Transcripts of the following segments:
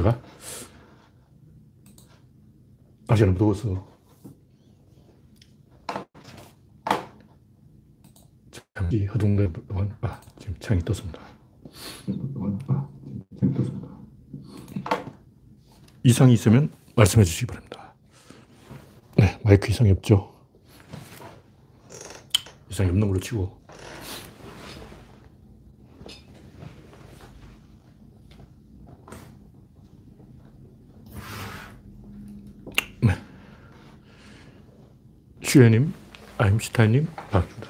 제가? 날씨는 무더웠어. 잠시 허둥대 동안, 아, 지금 창이 떴습니다. 아, 창이 떴습니다. 이상이 있으면 말씀해 주시기 바랍니다. 네, 마이크 이상이 없죠? 이상이 없는 걸로 치고. 네. 슈에님, 아임슈타인님, 반갑습니다.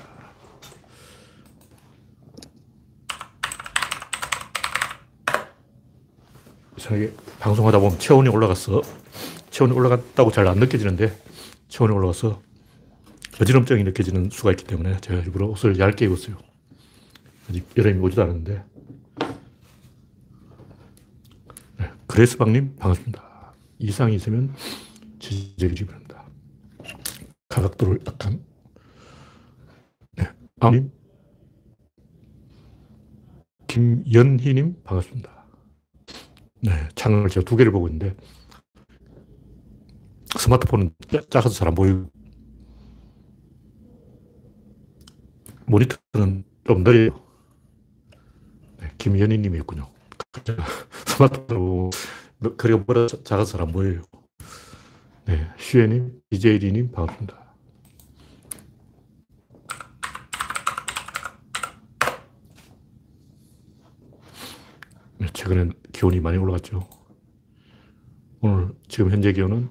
이상하게 방송하다 보면 체온이 올라갔어. 체온이 올라갔다고 잘 안 느껴지는데 체온이 올라가서 어지럼증이 느껴지는 수가 있기 때문에 제가 일부러 옷을 얇게 입었어요. 아직 여름이 오지도 않았는데. 네, 그레스방님 반갑습니다. 이상이 있으면 지적해 바랍니다. 가각도를 약간. 네, 아님 김연희님 반갑습니다. 네, 창을 제가 두 개를 보고 있는데 스마트폰은 작아서 잘 안 보이고 모니터는 좀 느려요. 네, 김연희 님이었군요. 스마트폰 그리고 뭐라 작아서 잘 안 보여요. 네, 슈에님, DJD님 반갑습니다. 최근엔 기온이 많이 올라갔죠. 오늘 지금 현재 기온은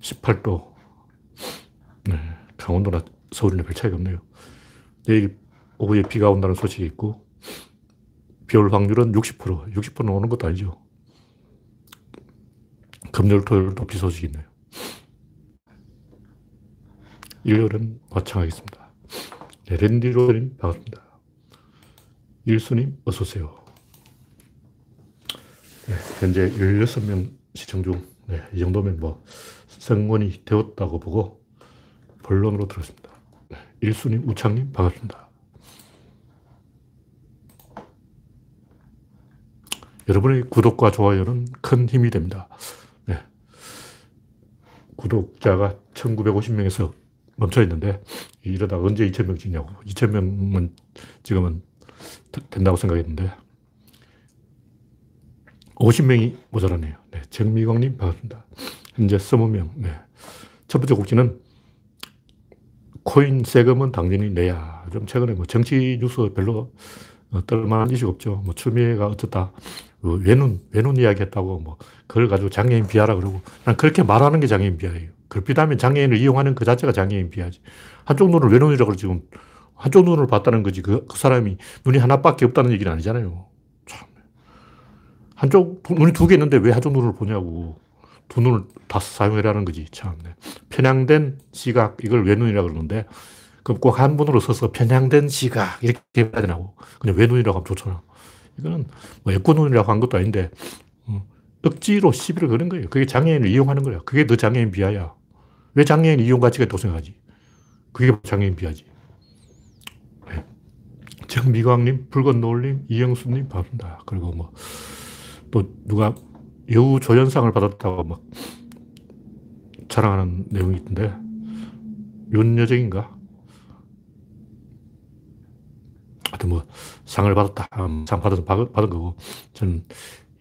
18도. 네, 강원도나 서울이나 별 차이가 없네요. 내일 오후에 비가 온다는 소식이 있고, 비 올 확률은 60%. 60%는 오는 것도 아니죠. 금요일, 토요일도 비 소식이 있네요. 일요일은 마찬가지겠습니다. 네, 랜디로님 반갑습니다. 일수님, 어서오세요. 네, 현재 16명 시청 중, 네, 이 정도면 뭐, 성원이 되었다고 보고, 본론으로 들었습니다. 네, 일수님, 우창님, 반갑습니다. 여러분의 구독과 좋아요는 큰 힘이 됩니다. 네. 구독자가 1950명에서 멈춰 있는데, 이러다 언제 2000명 찍냐고. 2000명은 지금은 된다고 생각했는데 50명이 모자라네요. 네, 정미광님 반갑습니다. 현재 20명. 네. 첫 번째 국기는 코인 세금은 당연히 내야. 좀 최근에 뭐 정치 뉴스 별로 어, 떨만한 이슈 없죠. 뭐 추미애가 어쩌다 그 외눈, 외눈 이야기 했다고 뭐 그걸 가지고 장애인 비하라 그러고 난 그렇게 말하는 게 장애인 비하예요. 그렇다면 장애인을 이용하는 그 자체가 장애인 비하지. 한쪽 눈을 외눈이라고 지금 한쪽 눈을 봤다는 거지. 그, 그 사람이 눈이 하나밖에 없다는 얘기는 아니잖아요. 참. 한쪽, 눈이 두 개 있는데 왜 한쪽 눈을 보냐고. 두 눈을 다 사용해라는 거지. 참. 네. 편향된 시각, 이걸 외눈이라고 그러는데, 그럼 꼭 한 분으로 써서 편향된 시각, 이렇게 해야 되나고. 그냥 외눈이라고 하면 좋잖아. 이거는 뭐 애꾸눈이라고 한 것도 아닌데, 어, 억지로 시비를 거는 거예요. 그게 장애인을 이용하는 거야. 그게 더 장애인 비하야. 왜 장애인 이용 가치가 있다고 생각하지? 그게 장애인 비하지. 정미광님, 붉은 노을님, 이영수님 반갑습니다. 그리고 뭐, 또 누가 여우 조연상을 받았다고 막 자랑하는 내용이 있던데, 윤여정인가? 하여튼 뭐, 상을 받았다. 음, 상 받아서 받은 거고, 저는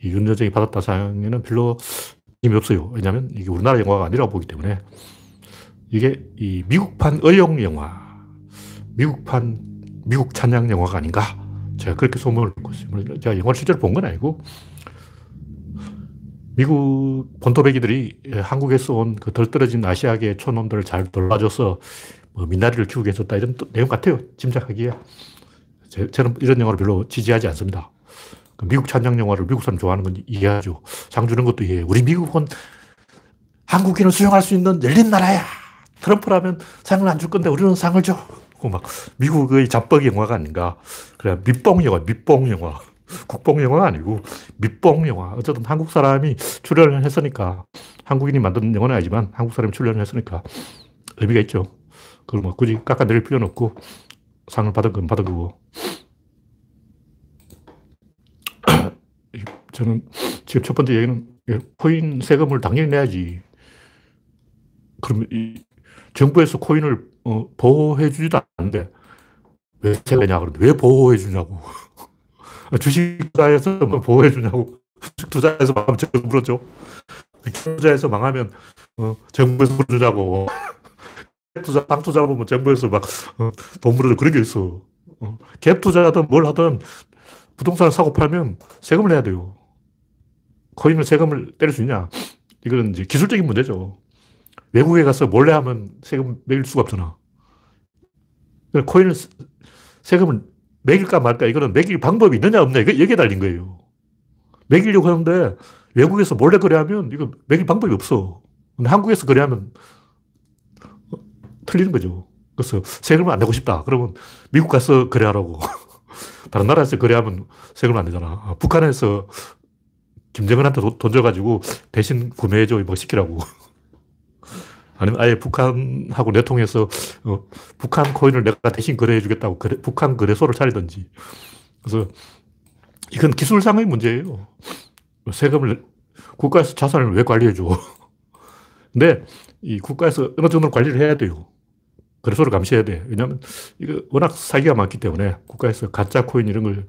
이 윤여정이 받았다 상에는 별로 힘이 없어요. 왜냐면 이게 우리나라 영화가 아니라고 보기 때문에, 이게 이 미국판 의용 영화, 미국판 미국 찬양 영화가 아닌가? 제가 그렇게 소문을 듣고 있어요. 제가 영화를 실제로 본 건 아니고, 미국 본토배기들이 한국에서 온 그 덜 떨어진 아시아계 촌놈들을 잘 돌봐줘서 뭐 미나리를 키우게 해줬다 이런 내용 같아요. 짐작하기에. 제, 저는 이런 영화를 별로 지지하지 않습니다. 그 미국 찬양 영화를 미국 사람 좋아하는 건 이해하죠. 상 주는 것도 이해해요. 우리 미국은 한국인을 수용할 수 있는 열린 나라야. 트럼프라면 상을 안 줄 건데 우리는 상을 줘. 막 미국의 잡벅 영화가 아닌가. 그래 밑봉 영화, 밑봉 영화. 국뽕 영화가 아니고 밑봉 영화. 어쨌든 한국 사람이 출연을 했으니까 한국인이 만든 영화는 아니지만 한국 사람이 출연을 했으니까 의미가 있죠. 그걸 뭐 굳이 깎아내릴 필요는 없고 상을 받은 건 받은 거고. 저는 지금 첫 번째 얘기는 코인 세금을 당연히 내야지. 이 정부에서 코인을 어, 보호해 주지도 않는데 왜 내냐 그러는데 왜 보호해 주냐고. 주식 투자에서 뭐 보호해 주냐고. 주식 투자에서 망하면 정부 물어줘. 투자에서 망하면 어, 정부에서 물어주냐고. 투자, 방 투자 보면 정부에서 막, 어, 돈 물어줘. 그런 게 있어. 어, 갭 투자든 뭘 하든 부동산을 사고 팔면 세금을 내야 돼요. 코인을 세금을 때릴 수 있냐? 이건 이제 기술적인 문제죠. 외국에 가서 몰래 하면 세금 매길 수가 없잖아. 코인을 세금을 매길까 말까 이거는 매길 방법이 있느냐 없느냐 이거 여기에 달린 거예요. 매기려고 하는데 외국에서 몰래 거래하면 이거 매길 방법이 없어. 한국에서 거래하면 틀리는 거죠. 그래서 세금을 안 내고 싶다. 그러면 미국 가서 거래하라고. 다른 나라에서 거래하면 세금을 안 내잖아. 아, 북한에서 김정은한테 돈 줘가지고 대신 구매해줘. 뭐 시키라고. 아니면 아예 북한하고 내통해서 어, 북한 코인을 내가 대신 거래해 주겠다고 거래, 북한 거래소를 차리든지. 그래서 이건 기술상의 문제예요. 세금을 국가에서 자산을 왜 관리해 줘? 근데 이 국가에서 어느 정도 관리를 해야 돼요. 거래소를 감시해야 돼. 왜냐하면 이거 워낙 사기가 많기 때문에 국가에서 가짜 코인 이런 걸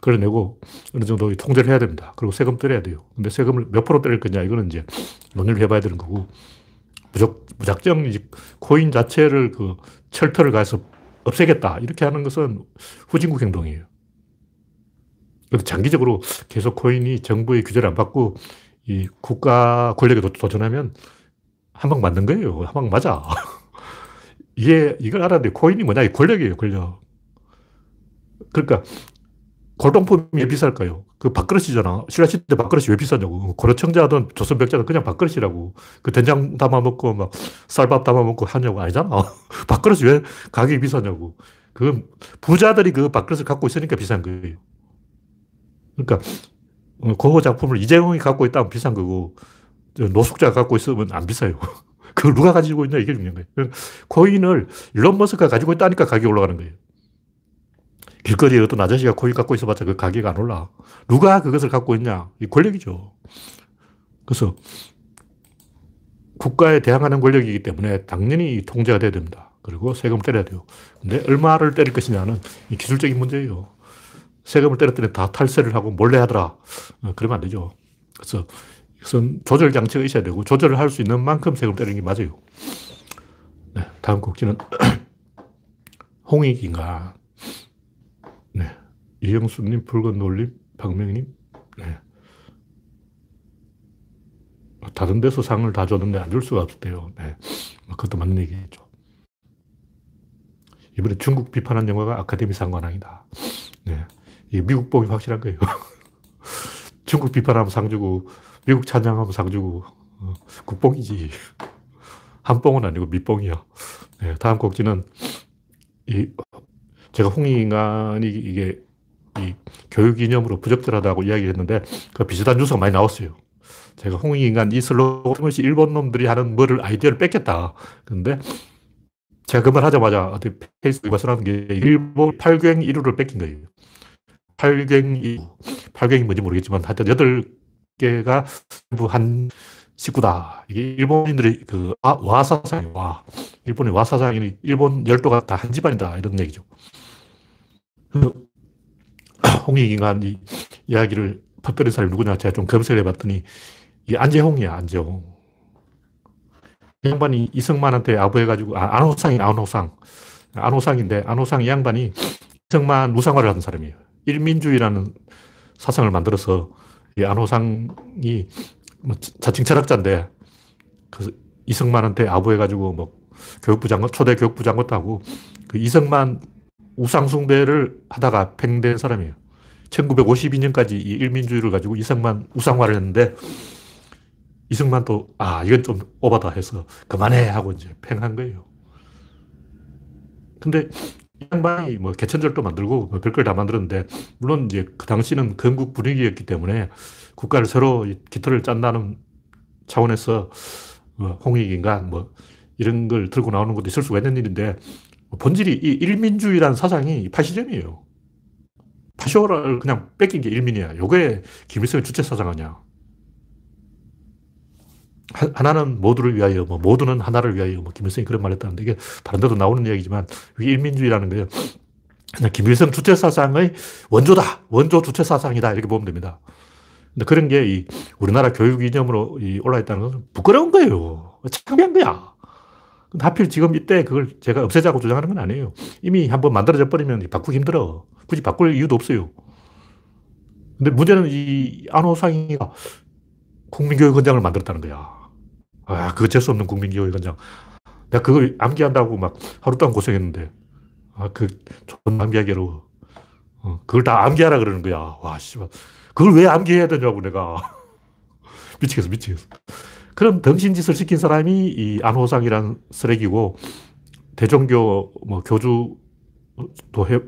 걸어내고 어느 정도 통제를 해야 됩니다. 그리고 세금 때려야 돼요. 근데 세금을 몇 프로 때릴 거냐 이거는 이제 논의를 해봐야 되는 거고 무작정 코인 자체를 그 철터를 가해서 없애겠다 이렇게 하는 것은 후진국 행동이에요. 그래서 장기적으로 계속 코인이 정부의 규제를 안 받고 이 국가 권력에 도전하면 한 방 맞는 거예요. 한 방 맞아. 이게, 이걸 알아야 돼. 코인이 뭐냐? 이 권력이에요, 권력. 그러니까, 골동품이 왜 비쌀까요? 그 밥그릇이잖아. 신라시대 밥그릇이 왜 비싸냐고. 고려청자든 조선백자든 그냥 밥그릇이라고. 그 된장 담아먹고 막 쌀밥 담아먹고 하냐고. 아니잖아. 밥그릇이 왜 가격이 비싸냐고. 그 부자들이 그 밥그릇을 갖고 있으니까 비싼 거예요. 그러니까, 고호 작품을 이재용이 갖고 있다면 비싼 거고, 노숙자가 갖고 있으면 안 비싸요. 그걸 누가 가지고 있냐 이게 중요한 거예요. 코인을 일론 머스크가 가지고 있다니까 가격이 올라가는 거예요. 길거리에 어떤 아저씨가 코인 갖고 있어봤자 그 가격이 안 올라. 누가 그것을 갖고 있냐? 이 권력이죠. 그래서 국가에 대항하는 권력이기 때문에 당연히 통제가 돼야 됩니다. 그리고 세금을 때려야 돼요. 근데 얼마를 때릴 것이냐는 기술적인 문제예요. 세금을 때렸더니 다 탈세를 하고 몰래 하더라. 어, 그러면 안 되죠. 그래서 그것은 조절 장치가 있어야 되고 조절을 할 수 있는 만큼 세금을 때리는 게 맞아요. 네, 다음 곡지는 홍익인가. 네. 이영수님, 붉은 놀림, 박명님. 네. 다른 데서 상을 다 줬는데 안 줄 수가 없대요. 네. 뭐 그것도 맞는 얘기죠. 이번에 중국 비판한 영화가 아카데미 상관왕이다. 네. 이 미국 복이 확실한 거예요. 중국 비판하면 상 주고 미국 찬양하면 상 주고 어, 국뽕이지. 한뽕은 아니고 밑뽕이야. 네, 다음 곡지는 이 제가 홍익인간이 이게 이 교육 이념으로 부적절하다고 이야기했는데 그 비슷한 뉴스가 많이 나왔어요. 제가 홍익인간 이 슬로건 것이 일본 놈들이 하는 뭐를 아이디어를 뺏겼다. 근데 제가 그 말 하자마자 어디 페이스북에 발선하는 게 일본 팔경 이루를 뺏긴 거예요. 팔경 이루. 팔경이 뭔지 모르겠지만 하여튼 여덟 개가 한 식구다. 이게 일본인들의 그 와, 와사상이 와. 일본의 와사상이 일본 열도가 다 한 집안이다. 이런 얘기죠. 그 홍익인간 이 이야기를 퍼뜨린 사람이 누구냐 제가 좀 검색을 해봤더니 이 안재홍이야, 안재홍. 이 양반이 이승만한테 아부해가지고, 아, 안호상이 안호상. 안호상인데, 안호상 이 양반이 이승만 우상화를 하는 사람이에요. 일민주의라는 사상을 만들어서 이 안호상이 뭐 자칭 철학자인데 그 이승만한테 아부해가지고 뭐 교육부 장관, 초대 교육부 장관도 하고 그 이승만 우상숭배를 하다가 팽된 사람이에요. 1952년까지 이 일민주의를 가지고 이승만 우상화를 했는데 이승만도 아 이건 좀 오바다 해서 그만해 하고 이제 팽한 거예요. 근데 이 양반이 뭐 개천절도 만들고 뭐 별걸 다 만들었는데 물론 이제 그 당시는 건국 분위기였기 때문에 국가를 서로 깃털을 짠다는 차원에서 뭐 홍익인간 뭐 이런 걸 들고 나오는 것도 있을 수가 있는 일인데 본질이 이 일민주의라는 사상이 파시즘이에요. 쇼를 그냥 뺏긴 게 일민이야. 요게 김일성의 주체 사상 아니야. 하나는 모두를 위하여, 뭐 모두는 하나를 위하여, 뭐 김일성이 그런 말 했다는데 이게 다른 데도 나오는 이야기지만 이게 일민주의라는 거예요. 그냥 김일성 주체 사상의 원조다. 원조 주체 사상이다. 이렇게 보면 됩니다. 근데 그런 게 이 우리나라 교육 이념으로 올라있다는 것은 부끄러운 거예요. 창피한 거야. 하필 지금 이때 그걸 제가 없애자고 주장하는 건 아니에요. 이미 한번 만들어져 버리면 바꾸기 힘들어. 굳이 바꿀 이유도 없어요. 근데 문제는 이 안호상이가 국민교육원장을 만들었다는 거야. 아, 그거 재수 없는 국민교육헌장. 내가 그걸 암기한다고 막 하루 동안 고생했는데, 아, 그, 존 암기하기로. 어, 그걸 다 암기하라 그러는 거야. 와, 씨발. 그걸 왜 암기해야 되냐고, 내가. 미치겠어, 미치겠어. 그런 등신짓을 시킨 사람이 이 안호상이란 쓰레기고, 대종교 뭐 교주도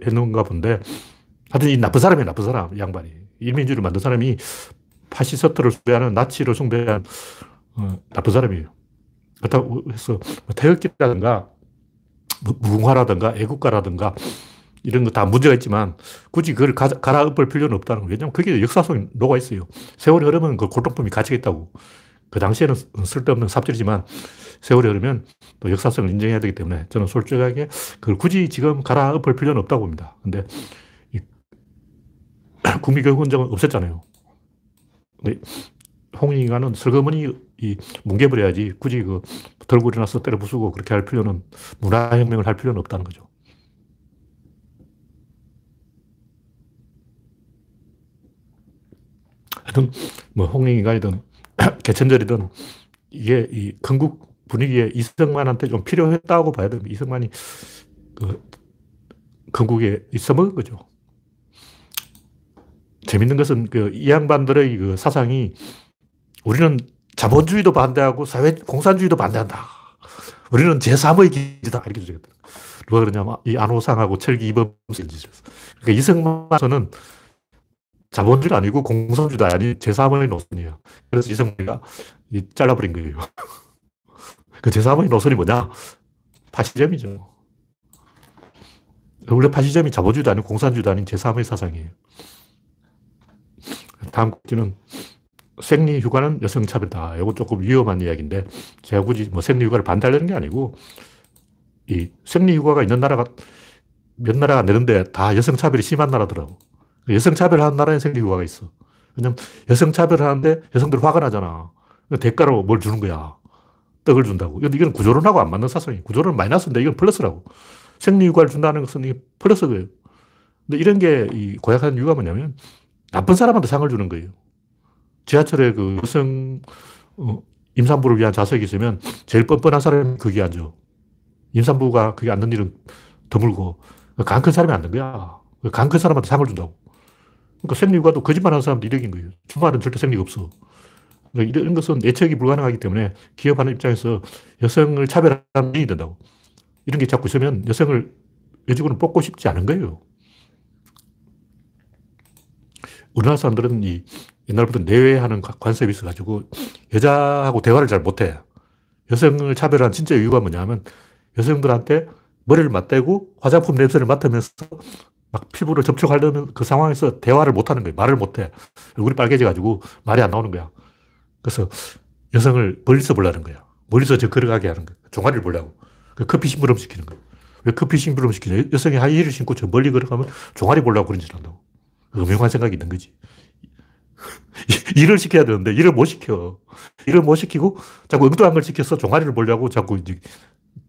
했는가 본데, 하여튼 이 나쁜 사람이야, 나쁜 사람, 이 양반이. 일민주의를 만든 사람이 파시스트를 숭배하는 나치를 숭배한 어, 나쁜 사람이에요. 그렇다고 해서 뭐 태극기라든가 무궁화라든가 애국가라든가 이런 거 다 문제가 있지만 굳이 그걸 가, 갈아엎을 필요는 없다는 거예요. 왜냐하면 그게 역사성이 녹아 있어요. 세월이 흐르면 그 골동품이 가치가 있다고. 그 당시에는 쓸데없는 삽질이지만 세월이 흐르면 또 역사성을 인정해야 되기 때문에 저는 솔직하게 그걸 굳이 지금 갈아엎을 필요는 없다고 봅니다. 근데 국민교육원장은 없앴잖아요. 홍익인간은 슬그머니 이 뭉개버려야지 굳이 그 들고 일어나서 때려 부수고 그렇게 할 필요는 문화혁명을 할 필요는 없다는 거죠. 하여튼 뭐 홍익인간이든 개천절이든 이게 이 건국 분위기에 이승만한테 좀 필요했다고 봐야 됩니다. 이승만이 그 건국에 있어먹은 거죠. 재밌는 것은 그 이 양반들의 그 사상이 우리는 자본주의도 반대하고 사회 공산주의도 반대한다. 우리는 제3의 길이다. 이렇게 주겠다. 누가 그러냐면 이 안호상하고 철기 이범수를 지셨어. 그러니까 이승만은 자본주의도 아니고 공산주의도 아닌 제3의 노선이에요. 그래서 이승만이가 잘라버린 거예요. 그 제3의 노선이 뭐냐? 파시즘이죠. 원래 파시즘이 자본주의도 아니고 공산주의도 아닌 제3의 사상이에요. 다음 꼭지는 생리 휴가는 여성 차별다. 이거 조금 위험한 이야기인데 제가 굳이 뭐 생리 휴가를 반대하려는 게 아니고 이 생리 휴가가 있는 나라가 몇 나라가 내는데 다 여성 차별이 심한 나라더라고. 여성 차별하는 나라에 생리 휴가가 있어. 왜냐면 여성 차별하는데 여성들 화가 나잖아. 대가로 뭘 주는 거야. 떡을 준다고. 이건 구조론하고 안 맞는 사상이에요. 구조론 마이너스인데 이건 플러스라고. 생리 휴가를 준다는 것은 플러스예요. 근데 이런 게 이 고약한 이유가 뭐냐면 나쁜 사람한테 상을 주는 거예요. 지하철에 그 여성 어, 임산부를 위한 좌석이 있으면 제일 뻔뻔한 사람이 거기 앉아. 임산부가 거기 앉는 일은 드물고 강큰 사람이 앉는 거야. 강큰 사람한테 상을 준다고. 그러니까 생리과도 거짓말하는 사람도 이력인 거예요. 주말은 절대 생리가 없어. 그러니까 이런 것은 예측이 불가능하기 때문에 기업하는 입장에서 여성을 차별하는 일이 된다고. 이런 게 자꾸 있으면 여성을 여직원을 뽑고 싶지 않은 거예요. 우리나라 사람들은 이 옛날부터 내외하는 관습이 있어가지고 여자하고 대화를 잘 못해. 여성을 차별한 진짜 이유가 뭐냐면 여성들한테 머리를 맞대고 화장품 냄새를 맡으면서 막 피부를 접촉하려는 그 상황에서 대화를 못 하는 거예요. 말을 못 해. 얼굴이 빨개져가지고 말이 안 나오는 거야. 그래서 여성을 멀리서 보려는 거야. 멀리서 저 걸어가게 하는 거야. 종아리를 보려고. 그 커피 심부름 시키는 거야. 왜 커피 심부름 시키냐? 여성이 하이힐을 신고 저 멀리 걸어가면 종아리 보려고 그런 짓 한다고. 음흉한 생각이 있는 거지. 일을 시켜야 되는데 일을 못 시켜. 일을 못 시키고 자꾸 엉뚱한 걸 시켜서 종아리를 보려고 자꾸 이제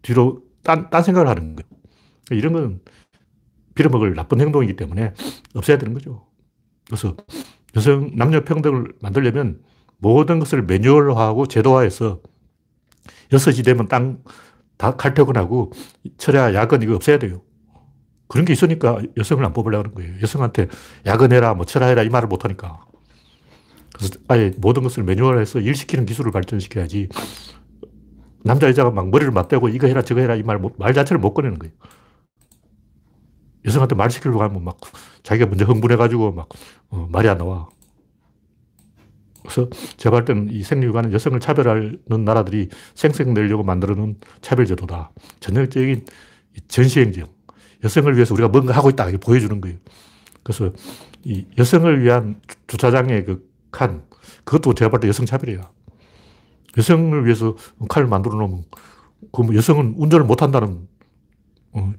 뒤로 딴, 딴 생각을 하는 거예요. 이런 건 빌어먹을 나쁜 행동이기 때문에 없애야 되는 거죠. 그래서 여성 남녀 평등을 만들려면 모든 것을 매뉴얼화하고 제도화해서 6시 되면 땅 다 칼퇴근하고 철야, 야근 이거 없애야 돼요. 그런 게 있으니까 여성을 안 뽑으려고 하는 거예요. 여성한테 야근해라, 뭐 철야해라 이 말을 못 하니까. 그래서 아예 모든 것을 매뉴얼해서 일시키는 기술을 발전시켜야지 남자, 여자가 막 머리를 맞대고 이거 해라, 저거 해라 이 말, 말 자체를 못 꺼내는 거예요. 여성한테 말 시키려고 하면 막 자기가 먼저 흥분해가지고 막 어, 말이 안 나와. 그래서 제가 볼 때는 이 생리휴가는 여성을 차별하는 나라들이 생색 내려고 만들어 놓은 차별제도다. 전형적인 전시행정. 여성을 위해서 우리가 뭔가 하고 있다. 이렇게 보여주는 거예요. 그래서 이 여성을 위한 주차장의 그 칸, 그것도 제가 볼 때 여성 차별이야. 여성을 위해서 칸을 만들어 놓으면, 그 여성은 운전을 못 한다는 어,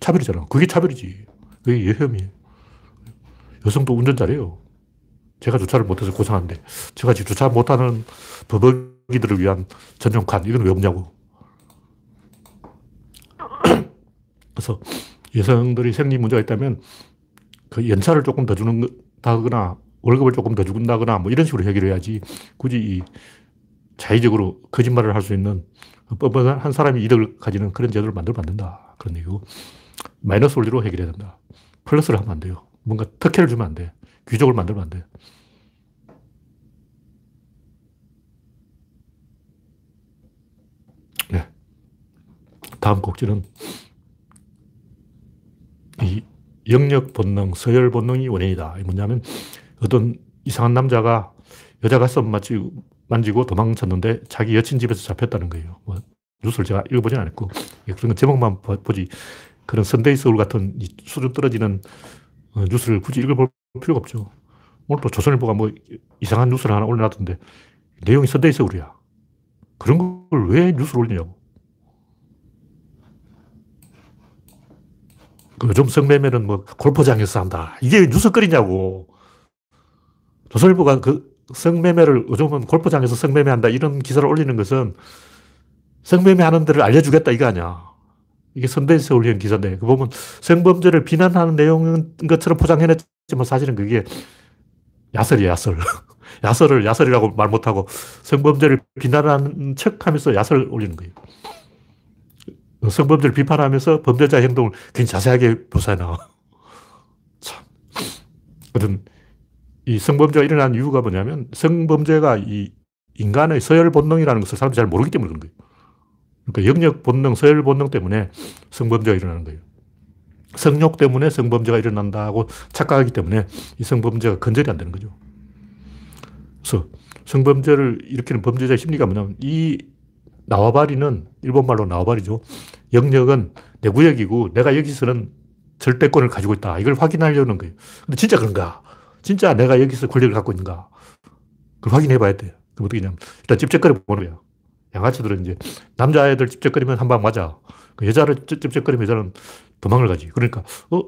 차별이잖아. 그게 차별이지. 그게 예혐이에요. 여성도 운전 잘해요. 제가 주차를 못해서 고생하는데, 제가 지금 주차 못하는 버벅이들을 위한 전용 칸, 이건 왜 없냐고. 그래서 여성들이 생리 문제가 있다면 그 연차를 조금 더 주는다거나 월급을 조금 더 준다거나 뭐 이런 식으로 해결해야지 굳이 이 자의적으로 거짓말을 할 수 있는 뻔뻔한 사람이 이득을 가지는 그런 제도를 만들면 안 된다. 그런 얘기고 마이너스 원리로 해결해야 된다. 플러스를 하면 안 돼요. 뭔가 특혜를 주면 안 돼. 귀족을 만들면 안 돼. 네. 다음 꼭지는 이 영역 본능, 서열 본능이 원인이다. 이 뭐냐면 어떤 이상한 남자가 여자 가슴 만지고, 만지고 도망쳤는데 자기 여친 집에서 잡혔다는 거예요. 뭐 뉴스를 제가 읽어보진 않았고 그런 제목만 보지 그런 선데이 서울 같은 수준 떨어지는 어, 뉴스를 굳이 읽어볼 필요가 없죠. 오늘 또 조선일보가 뭐 이상한 뉴스를 하나 올려놨던데 내용이 선데이 서울이야. 그런 걸 왜 뉴스를 올리냐고. 그 요즘 성매매는 뭐 골프장에서 한다. 이게 뉴스거리냐고. 조선일보가 그 성매매를 요즘은 골프장에서 성매매한다 이런 기사를 올리는 것은 성매매하는 데를 알려주겠다 이거 아니야. 이게 선대에서 올리는 기사인데 그 보면 성범죄를 비난하는 내용인 것처럼 포장해냈지만 사실은 그게 야설이야 야설. 야설을 야설이라고 말 못하고 성범죄를 비난하는 척 하면서 야설 올리는 거예요. 성범죄를 비판하면서 범죄자 행동을 굉장히 자세하게 묘사해 나와. 참. 어떤 이 성범죄가 일어난 이유가 뭐냐면 성범죄가 이 인간의 서열 본능이라는 것을 사람들이 잘 모르기 때문에 그런 거예요. 그러니까 영역 본능, 서열 본능 때문에 성범죄가 일어나는 거예요. 성욕 때문에 성범죄가 일어난다고 착각하기 때문에 이 성범죄가 건절이 안 되는 거죠. 그래서 성범죄를 일으키는 범죄자의 심리가 뭐냐면 이 나와바리는 일본말로 나와바리죠. 영역은 내 구역이고 내가 여기서는 절대권을 가지고 있다. 이걸 확인하려는 거예요. 근데 진짜 그런가? 진짜 내가 여기서 권력을 갖고 있는가? 그걸 확인해 봐야 돼요. 그럼 어떻게 냐면 일단 찝쩍거려 보는 거야. 양아치들은 이제 남자애들 찝쩍거리면 한 방 맞아. 그 여자를 찝쩍거리면 여자는 도망을 가지. 그러니까, 어?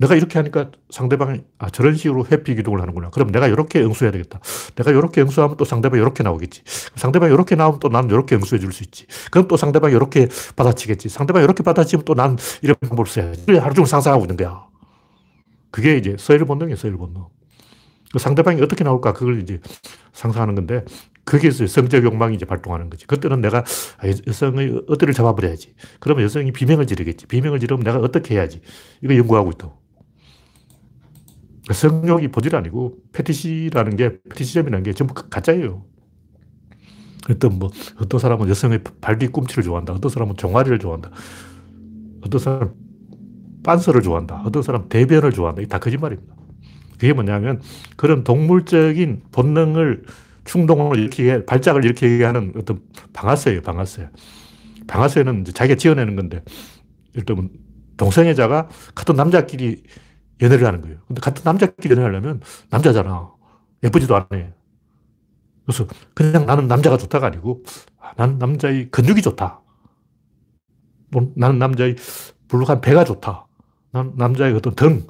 내가 이렇게 하니까 상대방이, 아, 저런 식으로 회피 기동을 하는구나. 그럼 내가 이렇게 응수해야 되겠다. 내가 이렇게 응수하면 또 상대방이 이렇게 나오겠지. 상대방이 이렇게 나오면 또 나는 이렇게 응수해 줄 수 있지. 그럼 또 상대방이 이렇게 받아치겠지. 상대방이 이렇게 받아치면 또 난 이런 방법을 써야지. 하루 종일 상상하고 있는 거야. 그게 이제 서열 본능이에요, 서열 본능. 그 상대방이 어떻게 나올까, 그걸 이제 상상하는 건데, 거기에서 성적 욕망이 이제 발동하는 거지. 그때는 내가 여성의 어디를 잡아버려야지. 그러면 여성이 비명을 지르겠지. 비명을 지르면 내가 어떻게 해야지. 이거 연구하고 있다고. 성욕이 본질 아니고 패티시라는 게, 패티시점이라는 게 전부 가짜예요. 어떤 뭐, 어떤 사람은 여성의 발 뒤꿈치를 좋아한다. 어떤 사람은 종아리를 좋아한다. 어떤 사람은 빤서를 좋아한다. 어떤 사람은 대변을 좋아한다. 이게 다 거짓말입니다. 그게 뭐냐면 그런 동물적인 본능을 충동을 일으키게, 발작을 일으키게 하는 어떤 방아쇠예요, 방아쇠. 방아쇠는 자기가 지어내는 건데, 예를 들면 동성애자가 같은 남자끼리 연애를 하는 거예요. 근데 같은 남자끼리 연애하려면 남자잖아. 예쁘지도 않네. 그래서 그냥 나는 남자가 좋다가 아니고, 아, 나는 남자의 근육이 좋다. 뭐 나는 남자의 불룩한 배가 좋다. 난 남자의 어떤 등,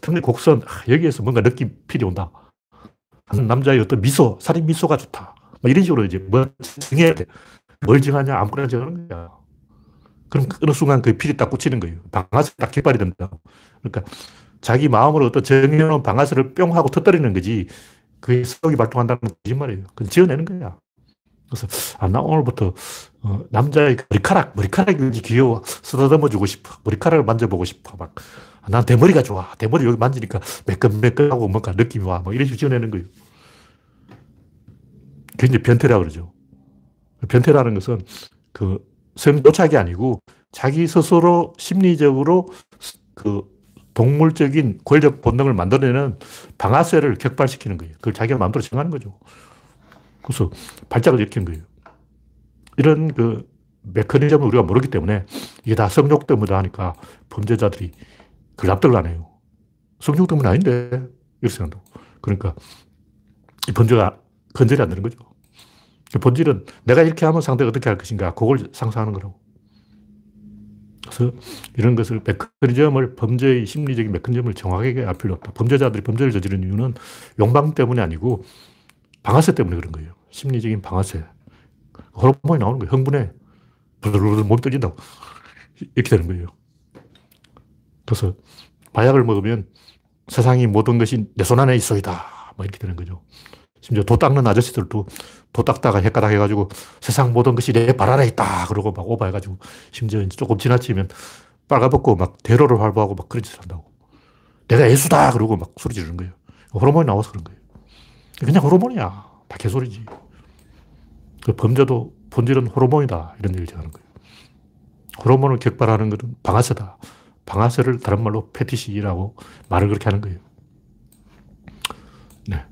등의 곡선, 아, 여기에서 뭔가 느낌 필이 온다. 남자의 어떤 미소, 살인 미소가 좋다. 뭐 이런 식으로 이제 뭐 증해야 돼. 뭘 증하냐? 아무거나 증하는 거야. 그럼 어느 순간 그 필이 딱 꽂히는 거예요. 방아쇠 딱 깃발이 된다. 그러니까 자기 마음으로 어떤 정해놓은 방아쇠를 뿅 하고 터뜨리는 거지. 그게 성이 발동한다는 거짓말이에요. 그건 지어내는 거야. 그래서, 아, 나 오늘부터, 어, 남자의 머리카락, 머리카락이 귀여워. 쓰다듬어 주고 싶어. 머리카락을 만져보고 싶어. 막, 난 대머리가 좋아. 대머리 여기 만지니까 매끈매끈하고 뭔가 느낌이 와. 뭐 이런 식으로 지어내는 거예요. 굉장히 변태라 그러죠. 변태라는 것은 그 성도착이 아니고 자기 스스로 심리적으로 그 동물적인 권력 본능을 만들어내는 방아쇠를 격발시키는 거예요. 그걸 자기가 마음대로 정하는 거죠. 그래서 발작을 일으키는 거예요. 이런 그 메커니즘을 우리가 모르기 때문에 이게 다 성욕 때문이다 하니까 범죄자들이 그걸 납득을 안 해요. 성령 때문에 아닌데. 이렇게 생각한다고. 그러니까 이 번제가 건절이 안 되는 거죠. 본질은 내가 이렇게 하면 상대가 어떻게 할 것인가, 그걸 상상하는 거라고. 그래서 이런 것을 메커니즘을 범죄의 심리적인 메커니즘을 정확하게 알 필요 없다. 범죄자들이 범죄를 저지른 이유는 욕망 때문이 아니고 방아쇠 때문에 그런 거예요. 심리적인 방아쇠. 호르몬이 나오는 거예요. 흥분해. 부들부들 몸 떨린다고. 이렇게 되는 거예요. 그래서 마약을 먹으면 세상이 모든 것이 내 손 안에 있어이다. 뭐 이렇게 되는 거죠. 심지어 도 닦는 아저씨들도 도 닦다가 헷가닥 해가지고 세상 모든 것이 내 발 안에 있다. 그러고 막 오버해가지고 심지어 조금 지나치면 빨가벗고 막 대로를 활보하고 막 그런 짓을 한다고. 내가 예수다. 그러고 막 소리 지르는 거예요. 호르몬이 나와서 그런 거예요. 그냥 호르몬이야. 다 개소리지. 그 범죄도 본질은 호르몬이다. 이런 얘기를 하는 거예요. 호르몬을 격발하는 것은 방아쇠다. 방아쇠를 다른 말로 패티시라고 말을 그렇게 하는 거예요. 네.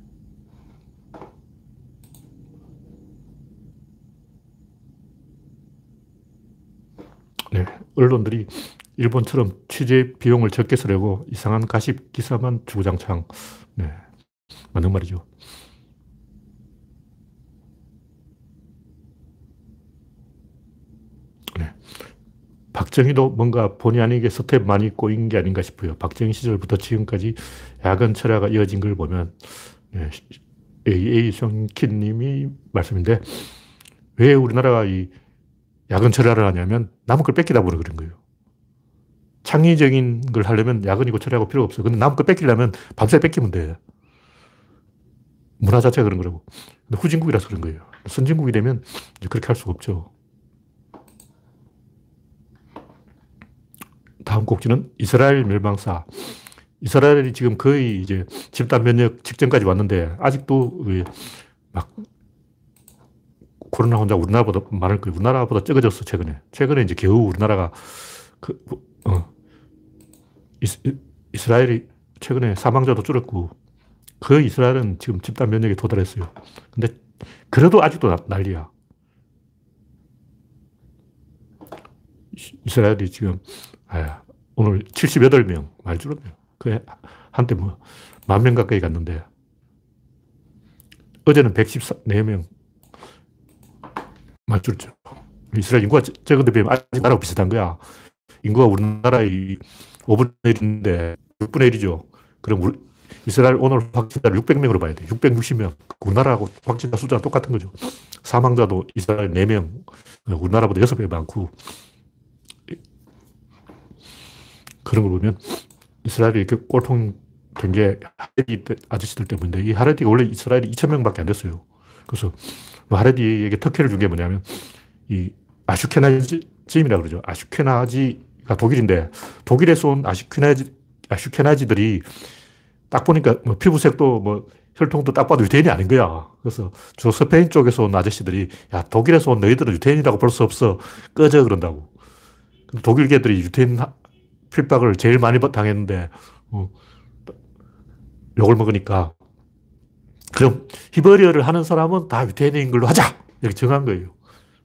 네. 언론들이 일본처럼 취재 비용을 적게 쓰려고 이상한 가십 기사만 주구장창. 네. 맞는 말이죠. 박정희도 뭔가 본의 아니게 스텝 많이 꼬인 게 아닌가 싶어요. 박정희 시절부터 지금까지 야근 철야가 이어진 걸 보면 AA 성킨 님이 말씀인데 왜 우리나라가 이 야근 철야를 하냐면 남은 걸 뺏기다 보니 그런 거예요. 창의적인 걸 하려면 야근이고 철야고 필요 없어. 근데 남은 걸 뺏기려면 밤새 뺏기면 돼. 문화 자체가 그런 거라고. 근데 후진국이라서 그런 거예요. 선진국이 되면 그렇게 할 수가 없죠. 다음 곡지는 이스라엘 멸망사. 이스라엘이 지금 거의 이제 집단 면역 직전까지 왔는데 아직도 막 코로나 혼자 우리나라보다 많을 거예요. 우리나라보다 적어졌어, 최근에. 최근에 이제 겨우 우리나라가 그, 어, 이스, 이스라엘이 최근에 사망자도 줄었고 그 이스라엘은 지금 집단 면역에 도달했어요. 근데 그래도 아직도 난리야. 이스라엘이 지금 아, 오늘 78명 많이 줄었네요. 그 한때 뭐 만 명 가까이 갔는데 어제는 114명 많이 줄었죠. 이스라엘 인구가 적은데 비하면 아직 나라하고 비슷한 거야. 인구가 우리나라의 5분의 1인데 6분의 1이죠. 그럼 우리, 이스라엘 오늘 확진자를 600명으로 봐야 돼. 660명. 우리나라하고 확진자 숫자가 똑같은 거죠. 사망자도 이스라엘 4명, 우리나라보다 6배 많고, 그런 걸 보면 이스라엘이 이렇게 꼴통 된 게 하레디 아저씨들 때문인데 이 하레디가 원래 이스라엘이 2천명밖에 안 됐어요. 그래서 뭐 하레디에게 특혜를 준 게 뭐냐면 이 아슈케나지즘이라 그러죠. 아슈케나지가 독일인데 독일에서 온 아슈케나지, 아슈케나지들이 딱 보니까 뭐 피부색도 뭐 혈통도 딱 봐도 유태인이 아닌 거야. 그래서 주 스페인 쪽에서 온 아저씨들이 야 독일에서 온 너희들은 유태인이라고 볼 수 없어. 꺼져 그런다고. 독일 개들이 유태인 핍박을 제일 많이 당했는데, 어, 욕을 먹으니까. 그럼 히버리어를 하는 사람은 다 유태인인 걸로 하자! 이렇게 정한 거예요.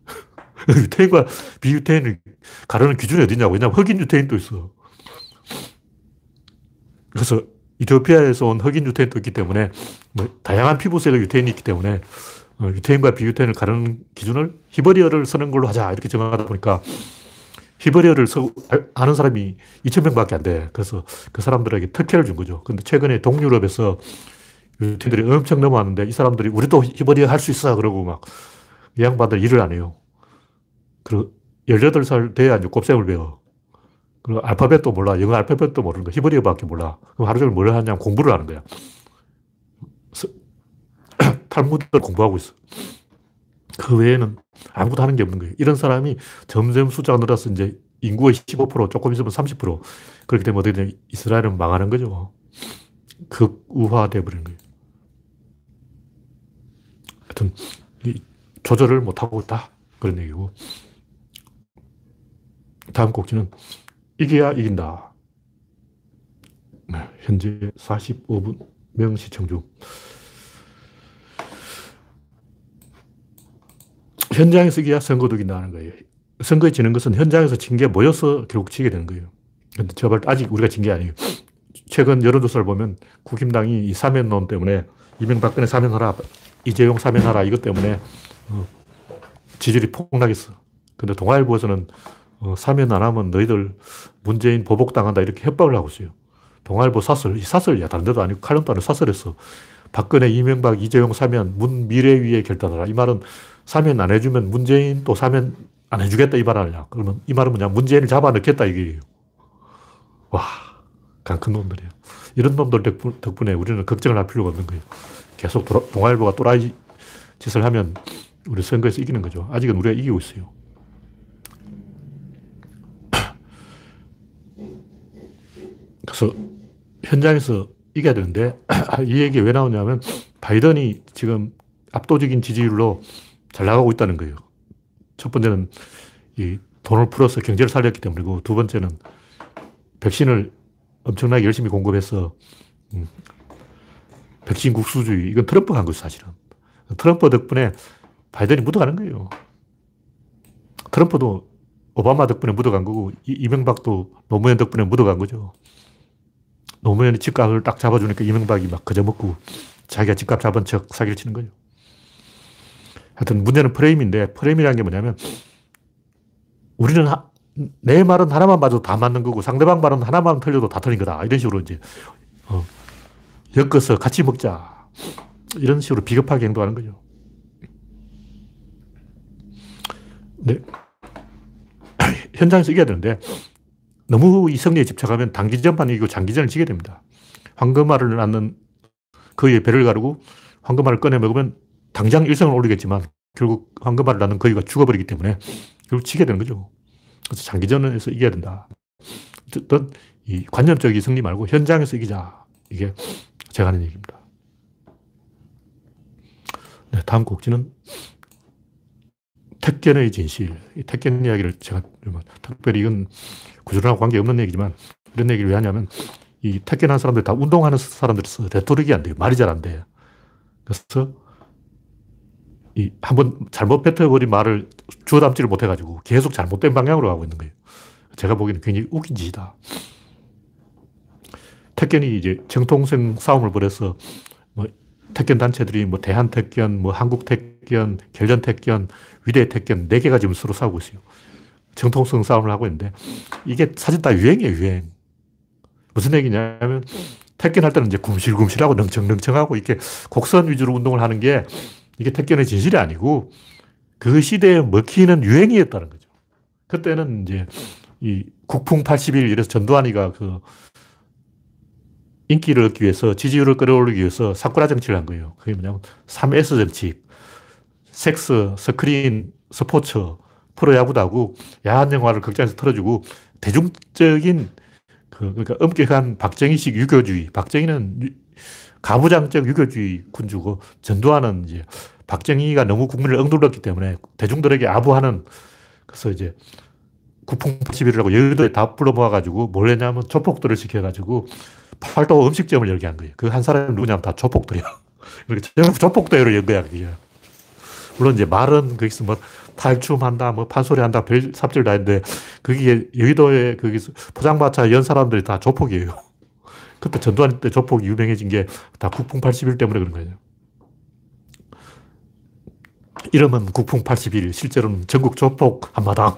유태인과 비유태인을 가르는 기준이 어디냐고. 왜냐면 흑인 유태인도 있어. 그래서 이토피아에서 온 흑인 유태인도 있기 때문에, 뭐, 다양한 피부색의 유태인이 있기 때문에, 어, 유태인과 비유태인을 가르는 기준을 히버리어를 쓰는 걸로 하자. 이렇게 정하다 보니까, 히브리어를 서, 아는 사람이 2천명밖에 안 돼. 그래서 그 사람들에게 특혜를 준 거죠. 근데 최근에 동유럽에서 유태인들이 엄청 넘어왔는데 이 사람들이 우리도 히브리어 할 수 있어. 그러고 막이 양반들 일을 안 해요. 그리고 18살 돼야 이제 곱셈을 배워. 그리고 알파벳도 몰라. 영어 알파벳도 모르는 거. 히브리어밖에 몰라. 그럼 하루 종일 뭘 하냐면 공부를 하는 거야. 탈무드를 공부하고 있어. 그 외에는 아무것도 하는 게 없는 거예요. 이런 사람이 점점 숫자가 늘어서 이제 인구의 15% 조금 있으면 30% 그렇게 되면 어떻게 되냐. 이스라엘은 망하는 거죠. 극우화돼 버리는 거예요. 하여튼, 조절을 못하고 있다. 그런 얘기고. 다음 곡지는 이겨야 이긴다. 네, 현재 45분 명 시청 중. 현장에서 이겨야 선거도 이긴다는 거예요. 선거에 지는 것은 현장에서 진 게 모여서 결국 지게 되는 거예요. 근데 제발 아직 우리가 진 게 아니에요. 최근 여론조사를 보면 국힘당이 이 사면론 때문에 이명박근혜 사면하라, 이재용 사면하라 이것 때문에 어, 지지율이 폭락했어. 근데 동아일보에서는 어, 사면 안 하면 너희들 문재인 보복당한다 이렇게 협박을 하고 있어요. 동아일보 사설, 이 사설이야. 다른 데도 아니고 칼럼도 아니고 사설했어. 박근혜, 이명박, 이재용 사면 문 미래 위에 결단하라. 이 말은 사면 안 해주면 문재인 또 사면 안 해주겠다 이말 아니야. 그러면 이 말은 뭐냐. 문재인을 잡아 넣겠다 이게요. 와, 강큰 놈들이에요. 이런 놈들 덕분에 우리는 걱정을 할 필요가 없는 거예요. 계속 동아일보가 또라이 짓을 하면 우리 선거에서 이기는 거죠. 아직은 우리가 이기고 있어요. 그래서 현장에서 이겨야 되는데 이 얘기 왜 나오냐면 바이든이 지금 압도적인 지지율로 잘 나가고 있다는 거예요. 첫 번째는 이 돈을 풀어서 경제를 살렸기 때문이고 두 번째는 백신을 엄청나게 열심히 공급해서 음, 백신 국수주의 이건 트럼프가 한 거죠 사실은. 트럼프 덕분에 바이든이 묻어가는 거예요. 트럼프도 오바마 덕분에 묻어간 거고 이명박도 노무현 덕분에 묻어간 거죠. 노무현이 집값을 딱 잡아주니까 이명박이 막 그저먹고 자기가 집값 잡은 척 사기를 치는 거죠. 하여튼 문제는 프레임인데 프레임이라는 게 뭐냐면 우리는 하, 내 말은 하나만 봐도 다 맞는 거고 상대방 말은 하나만 틀려도 다 틀린 거다. 이런 식으로 이제 어, 엮어서 같이 먹자. 이런 식으로 비겁하게 행동하는 거죠. 네. 현장에서 이겨야 되는데 너무 이 승리에 집착하면 단기전만 이기고 장기전을 지게 됩니다. 황금알을 낳는 그의 배를 가르고 황금알을 꺼내 먹으면 당장 일성을 올리겠지만 결국 황금알을 낳는 거위가 죽어버리기 때문에 결국 지게 되는 거죠. 그래서 장기전에서 이겨야 된다. 어쨌든 이 관념적인 승리 말고 현장에서 이기자. 이게 제가 하는 얘기입니다. 네, 다음 곡지는 택견의 진실. 이 택견 이야기를 제가 특별히 이건 구조론하고 관계없는 얘기지만 이런 얘기를 왜 하냐면 이 택견한 사람들 다 운동하는 사람들이서 레토릭이 안 돼요. 말이 잘 안 돼요. 그래서 이 한번 잘못 뱉어버린 말을 주워 담지를 못해가지고 계속 잘못된 방향으로 가고 있는 거예요. 제가 보기에는 굉장히 웃긴 짓이다. 택견이 이제 정통성 싸움을 벌여서 뭐 택견 단체들이 뭐 대한 택견, 뭐 한국 택견, 결전 택견, 위대 택견 네 개가 지금 서로 싸우고 있어요. 정통성 싸움을 하고 있는데 이게 사실 다 유행이에요, 유행. 무슨 얘기냐면 택견 할 때는 이제 굶실굶실하고 능청능청하고 이렇게 곡선 위주로 운동을 하는 게 이게 택견의 진실이 아니고 그 시대에 먹히는 유행이었다는 거죠. 그때는 이제 이 국풍 80일 이래서 전두환이가 그 인기를 얻기 위해서 지지율을 끌어올리기 위해서 사쿠라 정치를 한 거예요. 그게 뭐냐면 3S 정치. 섹스, 스크린, 스포츠, 프로야구도 하고 야한 영화를 극장에서 틀어주고 대중적인 그, 그러니까 엄격한 박정희식 유교주의. 박정희는 가부장적 유교주의 군주고 전두환은 이제 박정희가 너무 국민을 엉둘렀기 때문에 대중들에게 아부하는 그래서 이제 구풍 80일이라고 여의도에 다 불러 모아가지고 뭘 했냐면 조폭들을 시켜가지고 팔도 음식점을 열게 한 거예요. 그 한 사람이 누구냐면 다 조폭들이야. 그러니까 조폭대회를 연 거야, 그게. 물론 이제 말은 거기서 뭐 탈춤한다, 뭐 판소리한다, 별 삽질 다 했는데 그게 여의도에 거기서 포장마차 연 사람들이 다 조폭이에요. 그때 전두환 때 조폭이 유명해진 게 다 국풍 81 때문에 그런 거예요. 이름은 국풍 81, 실제로는 전국 조폭 한마당.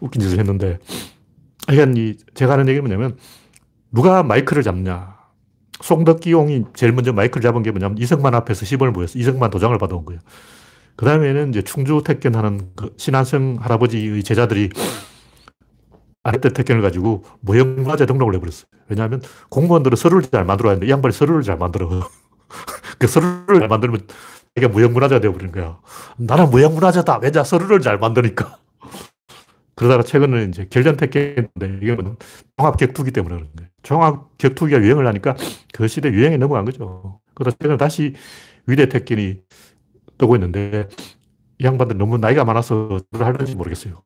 웃긴 짓을 했는데, 하여간 이, 제가 하는 얘기는 뭐냐면, 누가 마이크를 잡냐. 송덕기용이 제일 먼저 마이크를 잡은 게 뭐냐면, 이승만 앞에서 시범을 보였어. 이승만 도장을 받아온 거예요. 그 다음에는 이제 충주 택견하는 그 신한성 할아버지의 제자들이 아랫대 택견을 가지고 모형문화재 등록을 해버렸어요. 왜냐하면 공무원들은 서류를 잘 만들어야 하는데 이 양반이 서류를 잘 만들어. 그 서류를 잘 만들면 이게 무형문화재가 되어버린 거야. 나는 무형문화재다. 왜냐? 서류를 잘 만드니까. 그러다가 최근에 이제 결전 택견인데 이게 종합격투기 때문에 그런 거예요. 종합격투기가 유행을 하니까 그 시대 유행에 넘어간 거죠. 그러다 최근에 다시 위대 택견이 뜨고 있는데 이 양반들 너무 나이가 많아서 할는지 모르겠어요.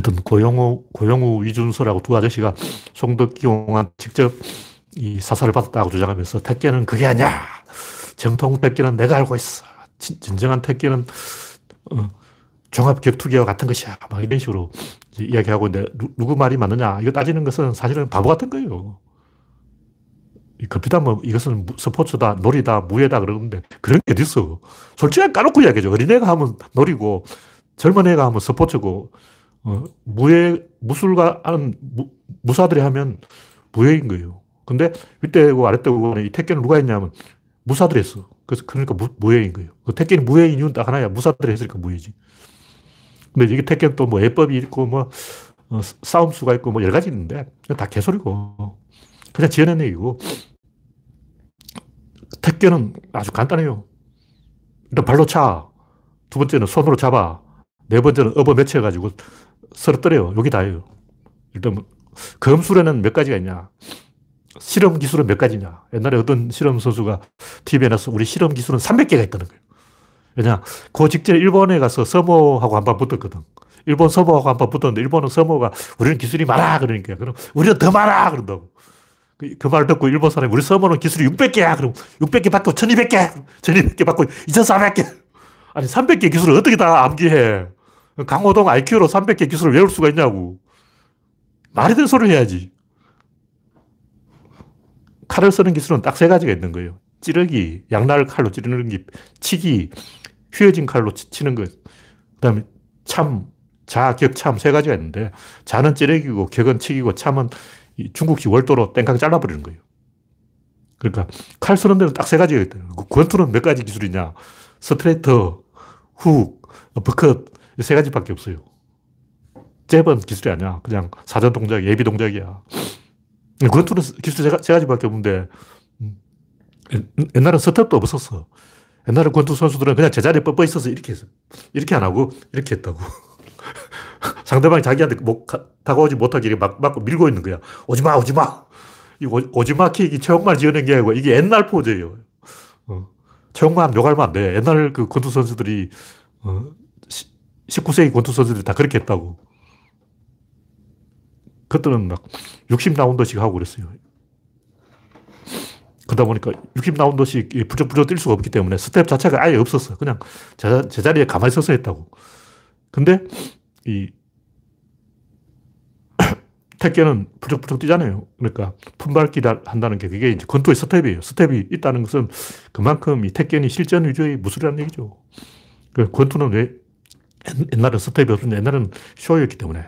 하여튼 고영우, 고영우, 이준서라고 두 아저씨가 송덕기용한 직접 이 사살을 받았다고 주장하면서 택견은 그게 아니야. 정통 택견은 내가 알고 있어. 진, 정한 택견은 어, 종합 격투기와 같은 것이야. 막 이런 식으로 이야기하고 있는데 누 구 말이 맞느냐. 이거 따지는 것은 사실은 바보 같은 거예요. 급히다 뭐 이것은 스포츠다, 놀이다, 무예다 그러는데 그런 게 어딨어. 솔직하게 까놓고 이야기죠. 어린애가 하면 놀이고 젊은 애가 하면 스포츠고 어, 무예, 무술가 하는 무, 무사들이 하면 무예인 거예요. 근데 윗대고 아랫대고 이 택견을 누가 했냐면 무사들이 했어. 그래서 그러니까 무, 무예인 거예요. 그 택견이 무예인 이유는 딱 하나야. 무사들이 했으니까 무예지. 근데 이게 택견 또뭐 예법이 있고 뭐 어, 싸움수가 있고 뭐 여러 가지 있는데 다 개소리고 그냥 지어낸 얘기고 택견은 아주 간단해요. 일단 발로 차. 두 번째는 손으로 잡아. 네 번째는 업어 맺혀가지고 서러뜨려요. 여기 다예요. 일단 뭐 검술에는 몇 가지가 있냐. 실험 기술은 몇 가지냐. 옛날에 어떤 실험 선수가 TV에 나서 우리 실험 기술은 300개가 있다는 거예요. 왜냐, 그 직전에 일본에 가서 서모하고 한 번 붙었거든. 일본 서모하고 한 번 붙었는데 일본은 서모가 우리는 기술이 많아 그러니까 그럼 우리는 더 많아 그런다고. 그말 그 듣고 일본 사람이 우리 서버는 기술이 600개야. 그럼 600개 받고 1200개. 1200개 받고 2400개. 아니, 300개 기술을 어떻게 다 암기해. 강호동 IQ로 300개 기술을 외울 수가 있냐고. 말이 되는 소리를 해야지. 칼을 쓰는 기술은 딱 세 가지가 있는 거예요. 찌르기, 양날 칼로 찌르는 게, 치기, 휘어진 칼로 치는 거. 그 다음에 참, 자, 격, 참 세 가지가 있는데, 자는 찌르기고, 격은 치기고, 참은 중국식 월도로 댕강 잘라버리는 거예요. 그러니까 칼 쓰는 데는 딱 세 가지가 있다. 그 권투는 몇 가지 기술이냐. 스트레이트, 훅, 어퍼컷 세 가지밖에 없어요. 잽은 기술이 아니야. 그냥 사전 동작, 예비 동작이야. 권투는 기술 세, 가지밖에 없는데 음, 옛날엔 스텝도 없었어. 옛날에 권투 선수들은 그냥 제자리에 뻗어 있어서 이렇게 했어. 이렇게 안 하고 이렇게 했다고. 상대방이 자기한테 못, 다가오지 못하게 막, 막 밀고 있는 거야. 오지 마, 오지 마. 이 오, 지 마 킥이 최홍만 지어낸 게 아니고 이게 옛날 포즈예요. 어. 최홍만 욕하면 안 돼. 옛날 그 권투 선수들이, 어, 19세기 권투 선수들이 다 그렇게 했다고. 그때는 막 60라운드씩 하고 그랬어요. 그러다 보니까 60라운드씩 부쩍부쩍 뛸 수가 없기 때문에 스텝 자체가 아예 없었어. 그냥 제, 제자리에 가만히 서서 했다고. 근데 이 택견은 부쩍부쩍 뛰잖아요. 그러니까 품밟기를 한다는 게 그게 이제 권투의 스텝이에요. 스텝이 있다는 것은 그만큼 이 택견이 실전 위주의 무술이라는 얘기죠. 그 권투는 왜 옛날엔 스텝이 없었는데 옛날은 쇼였기 때문에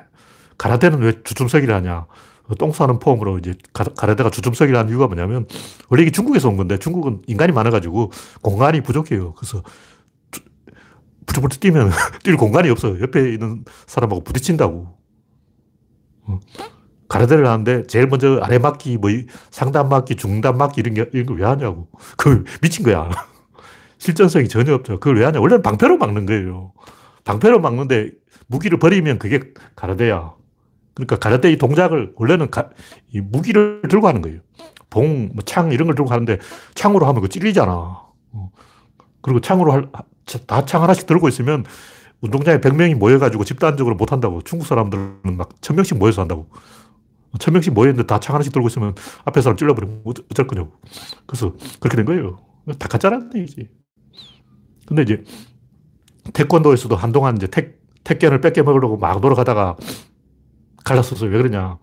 가라데는 왜 주춤서기를 하냐. 그똥 싸는 폼으로 이제 가라데가 하는 이유가 뭐냐면 원래 이게 중국에서 온 건데 중국은 인간이 많아가지고 공간이 부족해요. 그래서 부쩍부쩍 뛰면 뛸 공간이 없어요. 옆에 있는 사람하고 부딪힌다고. 어. 가라데를 하는데 제일 먼저 아래 막기, 뭐 상단 막기, 중단 막기 이런 게, 이런 걸 왜 하냐고. 그 미친 거야. 실전성이 전혀 없죠. 그걸 왜 하냐. 원래는 방패로 막는 거예요. 방패로 막는데 무기를 버리면 그게 가라데야. 그러니까 가라데 이 동작을 원래는 가, 이 무기를 들고 하는 거예요. 봉, 뭐 창 이런 걸 들고 하는데 창으로 하면 그 찔리잖아. 어. 그리고 창으로 할, 다 창 하나씩 들고 있으면 운동장에 100명이 모여가지고 집단적으로 못한다고. 중국 사람들은 막 1000명씩 모여서 한다고. 1000명씩 모였는데 다 창 하나씩 들고 있으면 앞에 사람 찔러버리면 어쩔 거냐고. 그래서 그렇게 된 거예요. 다 가짜라는 얘기지. 근데 이제 태권도에서도 한동안 이제 택, 택견을 뺏겨 먹으려고 막 돌아가다가 갈랐었어요. 왜 그러냐.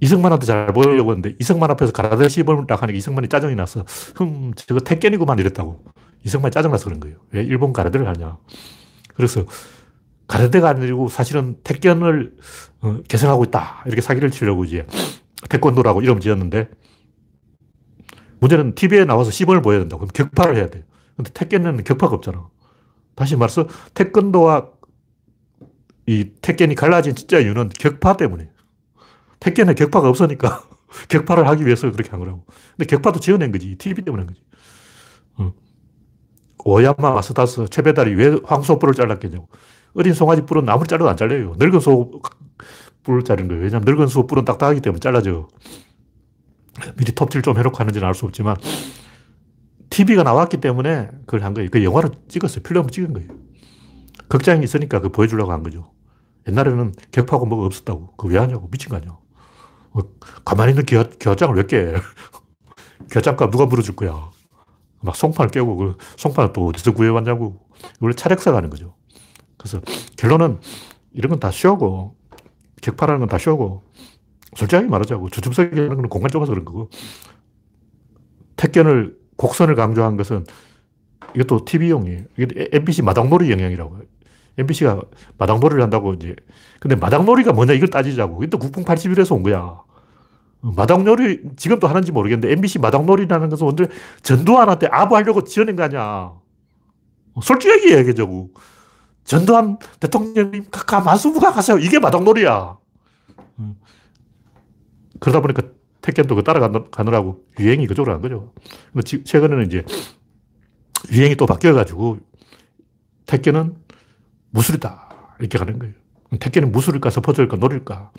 이승만한테 잘 보이려고 했는데 이승만 앞에서 가라데 시범을 딱 하니까 이승만이 짜증이 나서 흠 저거 택견이구만 이랬다고. 이승만이 짜증나서 그런 거예요. 왜 일본 가라데를 하냐. 그래서 가라데가 아니고 사실은 택견을 어, 개성하고 있다. 이렇게 사기를 치려고 이제 태권도라고 이름 지었는데 문제는 TV에 나와서 시범을 보여야 된다고. 그럼 격파를 해야 돼요. 근데 택견은 격파가 없잖아. 다시 말해서 태권도와 이 택견이 갈라진 진짜 이유는 격파 때문에. 택견에 격파가 없으니까 격파를 하기 위해서 그렇게 한 거라고. 근데 격파도 지어낸 거지. TV 때문에 한 거지. 어. 오야마 마스다스 최배달이 왜 황소뿔을 잘랐겠냐고. 어린 송아지 뿔은 나무를 잘라도 안 잘려요. 늙은 소 뿔을 자른 거예요. 왜냐하면 늙은 소 뿔은 딱딱하기 때문에 잘라져. 미리 톱질 좀 해놓고 하는지는 알 수 없지만 TV가 나왔기 때문에 그걸 한 거예요. 그 영화를 찍었어요. 필름을 찍은 거예요. 극장이 있으니까 그 보여주려고 한 거죠. 옛날에는 격파고 뭐가 없었다고. 그왜 하냐고. 미친 거 아니야. 어, 가만히 있는 기화, 기화장을 왜 깨? 기화장값 누가 물어줄 거야. 막 송판을 깨고 그 송판을 또 어디서 구해왔냐고. 원래 차력사 가는 거죠. 그래서 결론은 이런 건 다 쇼고, 격파라는 건 다 쇼고, 솔직하게 말하자고. 주춤석이라는 건 공간 좁아서 그런 거고, 택견을, 곡선을 강조한 것은 이것도 TV용이에요. MBC 마당놀이 영향이라고. MBC가 마당놀이를 한다고 이제. 근데 마당놀이가 뭐냐 이걸 따지자고. 이것도 국뽕 81에서 온 거야. 마당놀이 지금도 하는지 모르겠는데 MBC 마당놀이라는 것은 원래 전두환한테 아부하려고 지어낸 거 아니야. 솔직하게 얘기하자고. 전두환 대통령님 가, 마수부가 가세요. 이게 마당놀이야. 그러다 보니까 택견도 그 따라가느라고 유행이 그쪽으로 간 거죠. 근데 최근에는 이제 유행이 또 바뀌어가지고 택견은 무술이다. 이렇게 가는 거예요. 택견은 무술일까, 서포터일까, 놀일까.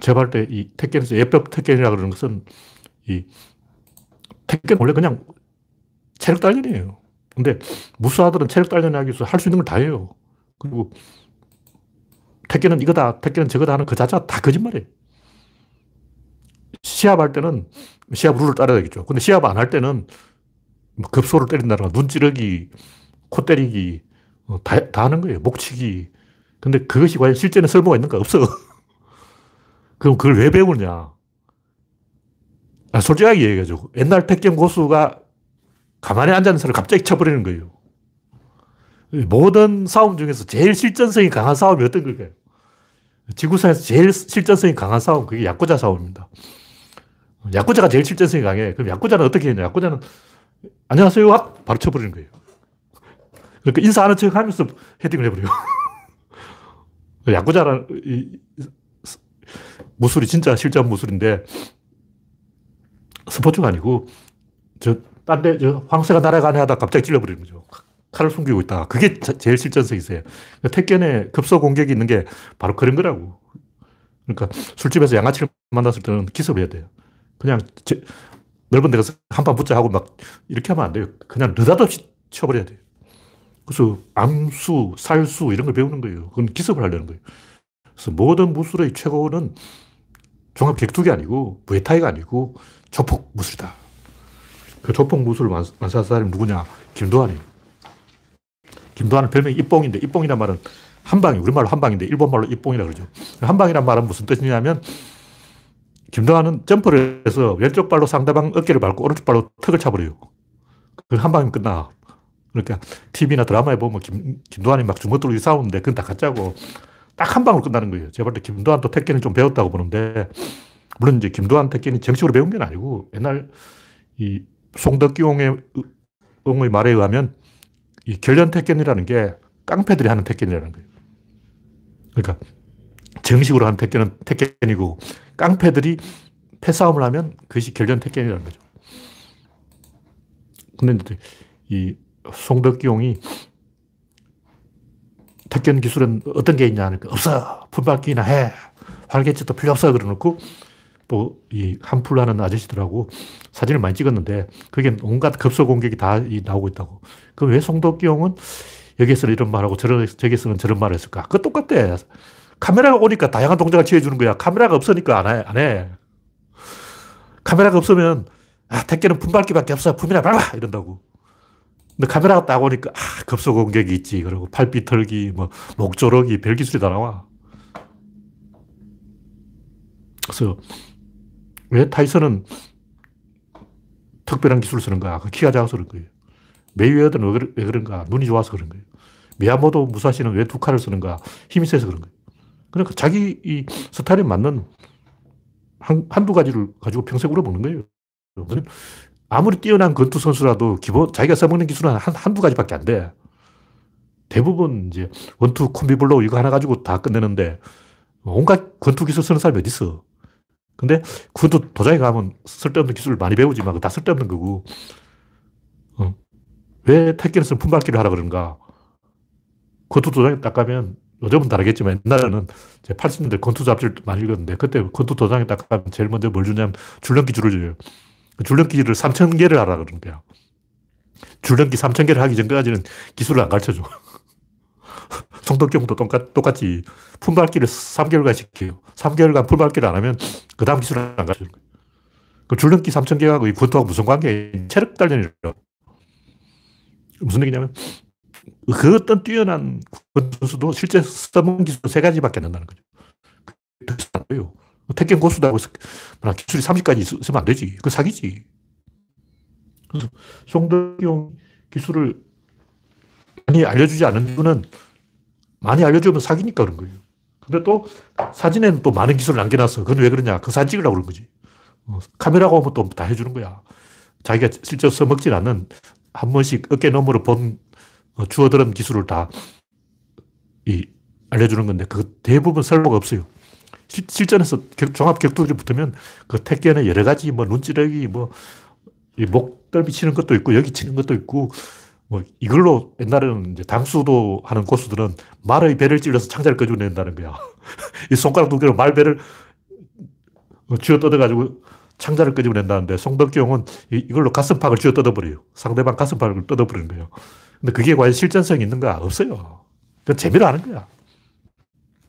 제가 볼때이 택견에서 예법 택견이라 그러는 것은 이 택견 원래 그냥 체력 단련이에요. 근데 무수아들은 체력 단련하기 위해서 할 수 있는 걸 다 해요. 그리고 택견은 이거다, 택견은 저거다 하는 그 자체가 다 거짓말이에요. 시합할 때는 시합 룰을 따라야겠죠. 근데 시합 안 할 때는 뭐 급소를 때린다든가 눈 찌르기, 코 때리기, 어, 다, 다 하는 거예요. 목치기. 근데 그것이 과연 실전에 쓸모가 있는가? 없어. 그럼 그걸 왜 배우느냐? 아, 솔직하게 얘기해줘. 옛날 택견 고수가 가만히 앉아있는 사람을 갑자기 쳐버리는 거예요. 모든 싸움 중에서 제일 실전성이 강한 싸움이 어떤 걸까요? 지구상에서 제일 실전성이 강한 싸움, 그게 야구자 싸움입니다. 야구자가 제일 실전성이 강해. 그럼 야구자는 어떻게 했냐? 야구자는 안녕하세요. 확 바로 쳐버리는 거예요. 그러니까 인사하는 척 하면서 헤딩을 해버려요. 야구자는 무술이 진짜 실전 무술인데 스포츠가 아니고 저 딴데 저 황새가 날아가네 하다 갑자기 찔러버리는 거죠. 칼을 숨기고 있다. 그게 제일 실전성이 있어요. 그러니까 택견에 급소 공격이 있는 게 바로 그런 거라고. 그러니까 술집에서 양아치를 만났을 때는 기습을 해야 돼요. 그냥 제, 넓은 데 가서 한판 붙자 하고 막 이렇게 하면 안 돼요. 그냥 느닷없이 쳐버려야 돼요. 그래서 암수, 살수 이런 걸 배우는 거예요. 그건 기습을 하려는 거예요. 그래서 모든 무술의 최고는 종합 격투기 아니고 무에타이가 아니고 조폭 무술이다. 그 조폭 무술을 완수한 사람이 누구냐? 김도환이에요. 김도환은 별명이 입봉인데 입봉이란 말은 한방이 우리말로 한방인데 일본말로 입봉이라 그러죠. 한방이란 말은 무슨 뜻이냐면 김도환은 점프를 해서 왼쪽 발로 상대방 어깨를 밟고 오른쪽 발로 턱을 차버려요. 그한 방이면 끝나. 그러니까 TV나 드라마에 보면 김, 김도환이 막 주먹들로 싸우는데 그건 다 가짜고 딱 한 방으로 끝나는 거예요. 제가 볼 때 김도환도 택견을 좀 배웠다고 보는데 물론 이제 김도환 택견이 정식으로 배운 게 아니고 옛날 이 송덕기용의 의 말에 의하면 이 결련 택견이라는 게 깡패들이 하는 택견이라는 거예요. 그러니까 정식으로 하는 택견은 택견이고 깡패들이 패싸움을 하면 그것이 결련 택견이라는 거죠. 근데 이 송덕기용이 택견 기술은 어떤 게 있냐 하니까 없어. 풀밟기나 해. 활개치도 필요 없어. 그러놓고 또 이 한풀 하는 아저씨들하고 사진을 많이 찍었는데 그게 온갖 급소 공격이 다 나오고 있다고. 그럼 왜 송덕기용은 여기에서는 이런 말하고 저기에서는 저런 말을 했을까? 그거 똑같대. 카메라가 오니까 다양한 동작을 취해주는 거야. 카메라가 없으니까 안 해. 안 해. 카메라가 없으면, 아, 택견은 품밟기밖에 없어. 품이나 밟아! 이런다고. 근데 카메라가 딱 오니까, 아, 급소 공격이 있지. 그리고 팔비 털기, 뭐, 목조르기, 별 기술이 다 나와. 그래서, 왜 타이슨은 특별한 기술을 쓰는 거야? 그 키가 작아서 그런 거예요. 메이웨더는 왜 그런가? 눈이 좋아서 그런 거예요. 미야모도 무사시는 왜 두 칼을 쓰는가? 힘이 세서 그런 거예요. 그러니까 자기 이 스타일에 맞는 한, 한두 가지를 가지고 평생 울어보는 거예요. 아무리 뛰어난 권투 선수라도 기본, 자기가 써먹는 기술은 한, 한두 가지밖에 안 돼. 대부분 이제 원투 콤비블로 이거 하나 가지고 다 끝내는데 온갖 권투 기술 쓰는 사람이 어디 있어. 근데 그것도 도장에 가면 쓸데없는 기술을 많이 배우지만 다 쓸데없는 거고. 어. 왜 택견에서는 품밟기를 하라 그런가? 그것도 도장에 딱 가면 요즘은 다르겠지만 옛날에는 제 80년대 권투 잡지를 많이 읽었는데 그때 권투 도장에 딱 가면 제일 먼저 뭘 주냐면 줄넘기 줄을 줘요. 그 줄넘기를 3,000개를 하라 그러는 거야. 줄넘기 3,000개를 하기 전까지는 기술을 안 가르쳐 줘. 성덕경도 똑같, 똑같이 품밟기를 3개월간 시켜요. 3개월간 품밟기를 안 하면 그 다음 기술을 안 가르쳐 줘. 그 줄넘기 3,000개하고 이 권투하고 무슨 관계? 체력 단련이라고. 무슨 얘기냐면 그 어떤 뛰어난 선수도 실제 써본 기술 세 가지밖에 안 된다는 거죠. 안 돼요. 택견 고수도 하고 기술이 30까지 있으면 안 되지. 그 사기지. 그래서 송덕용 기술을 많이 알려주지 않은 이유는 많이 알려주면 사기니까 그런 거예요. 근데 또 사진에는 또 많은 기술을 남겨놨어. 그건 왜 그러냐. 그 사진 찍으려고 그런 거지. 어, 카메라가 오면 또 다 해주는 거야. 자기가 실제 써먹진 않는 한 번씩 어깨 너머로 본 어, 주워들은 기술을 다 이, 알려주는 건데 그 대부분 설모가 없어요. 시, 실전에서 종합 격투기를 붙으면 그 택견의 여러 가지 뭐 눈찌르기 뭐 목덜미 치는 것도 있고 여기 치는 것도 있고 뭐 이걸로 옛날에는 이제 당수도 하는 고수들은 말의 배를 찔러서 창자를 꺼주낸다는 거야. 이 손가락 두 개로 말 배를 쥐어 뜯어가지고 창자를 끄집어낸다는데 송덕경은 이걸로 가슴팍을 쥐어 뜯어버려요. 상대방 가슴팍을 뜯어버리는 거예요. 근데 그게 과연 실전성이 있는가? 없어요. 그건 재미로 하는 거야.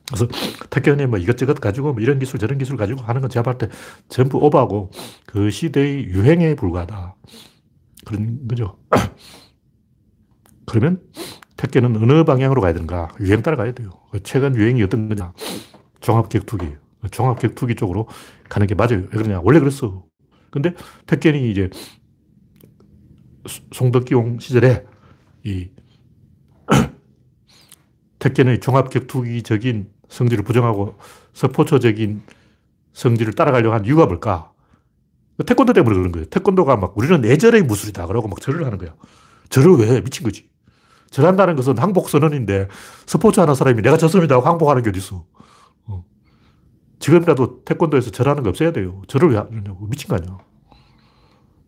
그래서 택견이 뭐 이것저것 가지고 뭐 이런 기술 저런 기술 가지고 하는 건 제가 볼때 전부 오버하고 그 시대의 유행에 불과하다. 그런 거죠. 그러면 택견은 어느 방향으로 가야 되는가? 유행 따라가야 돼요. 최근 유행이 어떤 거냐? 종합격투기. 종합격투기 쪽으로 가는 게 맞아요. 왜 그러냐? 원래 그랬어. 근데 택견이 이제 송덕기용 시절에 이 택견의 종합격투기적인 성질을 부정하고 스포츠적인 성질을 따라가려고 한 이유가 뭘까? 태권도 때문에 그런 거예요. 태권도가 막 우리는 내절의 무술이다. 그러고 막 절을 하는 거야. 절을 왜? 미친 거지. 절한다는 것은 항복 선언인데 스포츠 하는 사람이 내가 졌습니다 하고 항복하는 게 어딨어. 어. 지금이라도 태권도에서 절하는 거 없애야 돼요. 절을 왜 하냐고. 미친 거 아니야.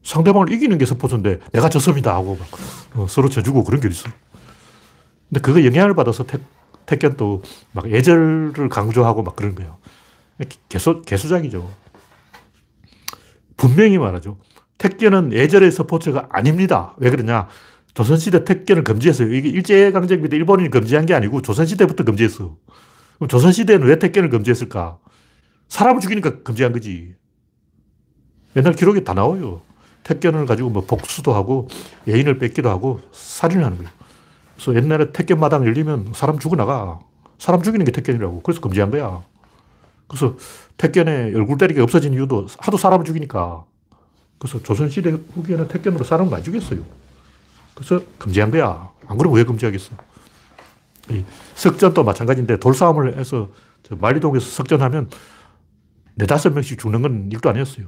상대방을 이기는 게 스포츠인데 내가 졌습니다 하고 막 어, 서로 져주고 그런 게 있어. 근데 그거 영향을 받아서 태, 태권도 막 예절을 강조하고 막 그런 거예요. 개수, 개수작이죠. 분명히 말하죠. 택견은 예절의 스포츠가 아닙니다. 왜 그러냐? 조선시대 택견을 금지했어요. 이게 일제강점기 때 일본인이 금지한 게 아니고 조선시대부터 금지했어. 그럼 조선시대는 왜 택견을 금지했을까? 사람을 죽이니까 금지한 거지. 옛날 기록에 다 나와요. 택견을 가지고 뭐 복수도 하고 예인을 뺏기도 하고 살인을 하는 거예요. 그래서 옛날에 택견 마당 열리면 사람 죽어나가. 사람 죽이는 게 택견이라고. 그래서 금지한 거야. 그래서 택견에 얼굴 때리기 없어진 이유도 하도 사람을 죽이니까. 그래서 조선시대 후기에는 택견으로 사람을 많이 죽였어요. 그래서 금지한 거야. 안 그러면 왜 금지하겠어? 이 석전도 마찬가지인데 돌싸움을 해서 말리동에서 석전하면 네다섯 명씩 죽는 건 일도 아니었어요.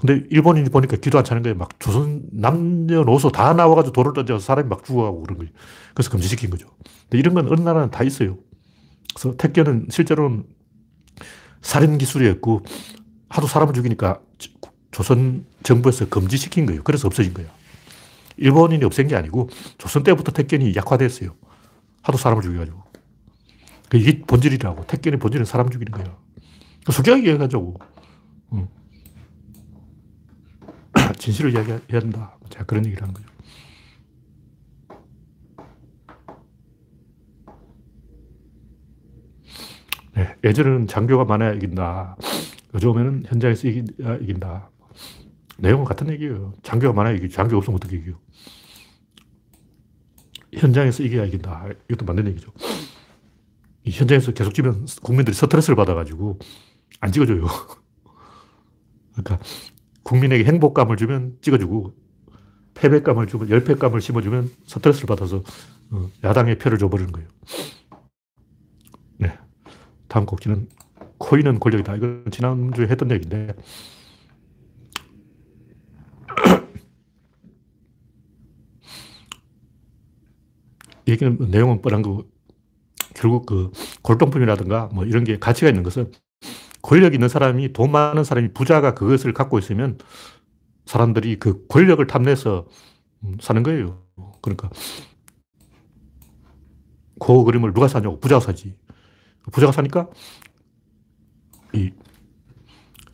근데 일본인이 보니까 기도 안 차는 거예요. 막 조선 남녀노소 다 나와가지고 돌을 던져서 사람이 막 죽어가고 그런 거예요. 그래서 금지시킨 거죠. 근데 이런 건 어느 나라는 다 있어요. 그래서 택견은 실제로는 살인 기술이었고 하도 사람을 죽이니까 조선 정부에서 금지시킨 거예요. 그래서 없어진 거예요. 일본인이 없앤 게 아니고 조선 때부터 택견이 약화됐어요. 하도 사람을 죽여가지고. 그 이게 본질이라고. 택견의 본질은 사람 죽이는 거예요. 솔직하게 얘기하자고. 응. 진실을 이야기해야 된다. 제가 그런 얘기를 하는 거죠. 네, 예전에는 장교가 많아야 이긴다. 요즘에는 현장에서 이긴다. 이긴다. 내용은 같은 얘기예요. 장교가 많아야 이기죠. 장교 없으면 어떻게 이겨. 현장에서 이겨야 이긴다. 이것도 맞는 얘기죠. 이 현장에서 계속 지면 국민들이 스트레스를 받아가지고 안 찍어줘요. 그러니까 국민에게 행복감을 주면 찍어주고 패배감을 주면 열패감을 심어주면 스트레스를 받아서 어, 야당의 표를 줘버리는 거예요. 네. 다음 곡지는 코인은 권력이다. 이건 지난주에 했던 얘기인데 얘기는 내용은 뻔한 거고 결국 그 골동품이라든가 뭐 이런 게 가치가 있는 것은 권력 있는 사람이 돈 많은 사람이 부자가 그것을 갖고 있으면 사람들이 그 권력을 탐내서 음, 사는 거예요. 그러니까 그 그림을 누가 사냐고 부자가 사지. 부자가 사니까 이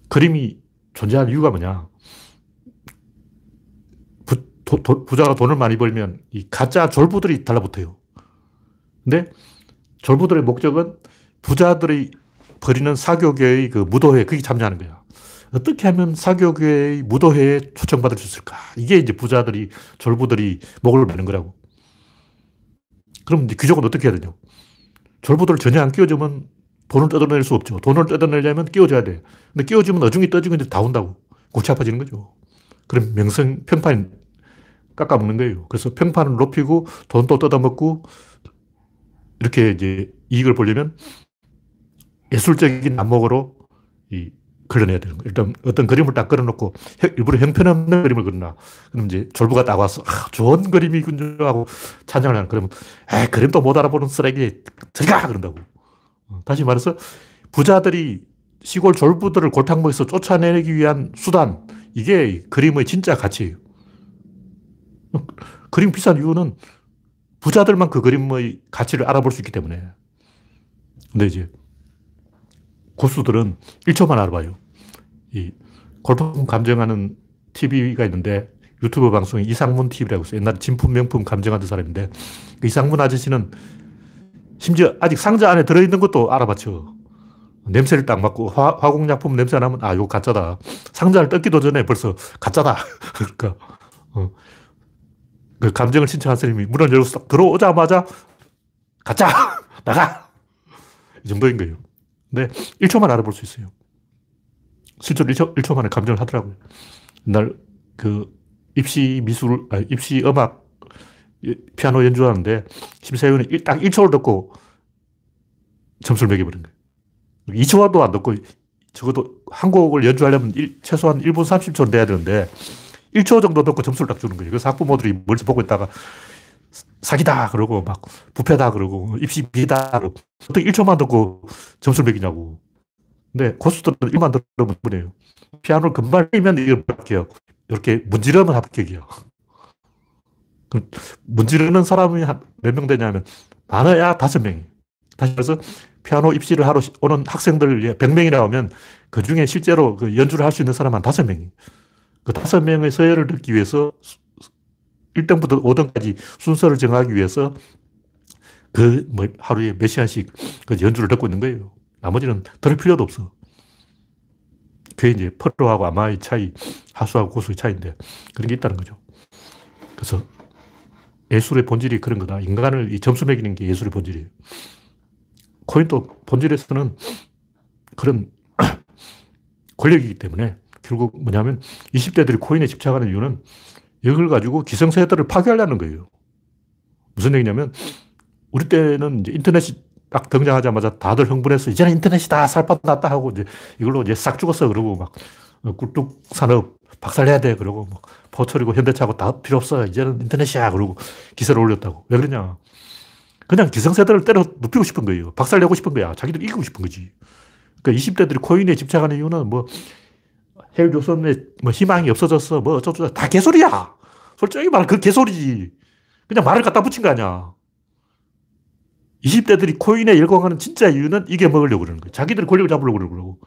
그림이 존재하는 이유가 뭐냐. 부, 도, 도, 부자가 돈을 많이 벌면 이 가짜 졸부들이 달라붙어요. 근데 졸부들의 목적은 부자들의 벌이는 사교계의 그 무도회, 거기 참여하는 거야. 어떻게 하면 사교계의 무도회에 초청받을 수 있을까? 이게 이제 부자들이, 졸부들이 목을 매는 거라고. 그럼 이제 귀족은 어떻게 해야 되냐? 졸부들을 전혀 안 끼워주면 돈을 뜯어낼 수 없죠. 돈을 뜯어내려면 끼워줘야 돼. 근데 끼워주면 어중이 떠중이 다 온다고. 골치 아파지는 거죠. 그럼 명성 평판이 깎아먹는 거예요. 그래서 평판을 높이고 돈도 뜯어먹고 이렇게 이제 이익을 보려면 예술적인 안목으로 이 걸러내야 되는 거예요. 일단 어떤 그림을 딱 그려놓고 일부러 형편없는 그림을 그리나. 그럼 이제 졸부가 딱 와서 아, 좋은 그림이군요 하고 찬양을 하는. 그러면 에 그림도 못 알아보는 쓰레기 들어가! 그런다고. 어, 다시 말해서 부자들이 시골 졸부들을 골탕먹에서 쫓아내기 위한 수단. 이게 그림의 진짜 가치예요. 어, 그림 비싼 이유는 부자들만 그 그림의 가치를 알아볼 수 있기 때문에. 근데 이제 고수들은 1초만 알아봐요. 이 골품 감정하는 TV가 있는데 유튜브 방송에 이상문 TV라고 있어요. 옛날에 진품 명품 감정하던 사람인데 그 이상문 아저씨는 심지어 아직 상자 안에 들어있는 것도 알아봤죠. 냄새를 딱 맡고 화, 화공약품 냄새 나면 아, 이거 가짜다. 상자를 뜯기도 전에 벌써 가짜다. 그러니까 어. 그 감정을 신청한 스님이 문을 열고 딱 들어오자마자 가짜! 나가! 이 정도인 거예요. 근데 1초만 알아볼 수 있어요. 실제로 1초, 1초 만에 감정을 하더라고요. 옛날 그 입시 미술, 아 입시 음악 피아노 연주하는데 심사위원이 딱 1초를 듣고 점수를 매겨버린 거예요. 2초도 안 듣고 적어도 한 곡을 연주하려면 일, 최소한 1분 30초는 돼야 되는데 1초 정도 듣고 점수를 딱 주는 거예요. 그래서 학부모들이 멀리 보고 있다가 사기다 그러고 막 부패다 그러고 입시 비다 그러고 어떻게 1초만 듣고 점수를 매기냐고. 근데 고수들은 1만 들으면 분해요. 피아노를 금방 치면 이걸 합격. 이렇게 문지르면 합격이요. 문지르는 사람이 몇 명 되냐면 많아야 다섯 명이. 다시 말해서 피아노 입시를 하러 오는 학생들 100명이라 하면 그 중에 실제로 그 연주를 할 수 있는 사람은 다섯 명이. 그 다섯 명의 서열을 듣기 위해서 1등부터 5등까지 순서를 정하기 위해서 그 뭐 하루에 몇 시간씩 그 연주를 듣고 있는 거예요. 나머지는 들을 필요도 없어. 그게 이제 프로하고 아마의 차이, 하수하고 고수의 차이인데 그런 게 있다는 거죠. 그래서 예술의 본질이 그런 거다. 인간을 이 점수 매기는 게 예술의 본질이에요. 코인도 본질에서는 그런 권력이기 때문에 결국 뭐냐면 20대들이 코인에 집착하는 이유는 이걸 가지고 기성세대를 파괴하려는 거예요. 무슨 얘기냐면 우리 때는 인터넷이 딱 등장하자마자 다들 흥분해서 이제는 인터넷이다 살바 났다 하고 이제 이걸로 이제 싹 죽었어. 그러고 막 꿀뚝 산업 박살내야 돼. 그러고 막 포철이고 현대차고 다 필요 없어. 이제는 인터넷이야. 그러고 기사를 올렸다고. 왜 그러냐? 그냥 기성세대를 때려 눕히고 싶은 거예요. 박살내고 싶은 거야. 자기들 이기고 싶은 거지. 그러니까 20대들이 코인에 집착하는 이유는 뭐 헬조선에 뭐 희망이 없어졌어 뭐 어쩌고 다 개소리야 솔직히 말하면 그 개소리지 그냥 말을 갖다 붙인 거 아니야 20대들이 코인에 열광하는 진짜 이유는 이게 먹으려고 그러는 거예요. 자기들이 권력을 잡으려고 그러고.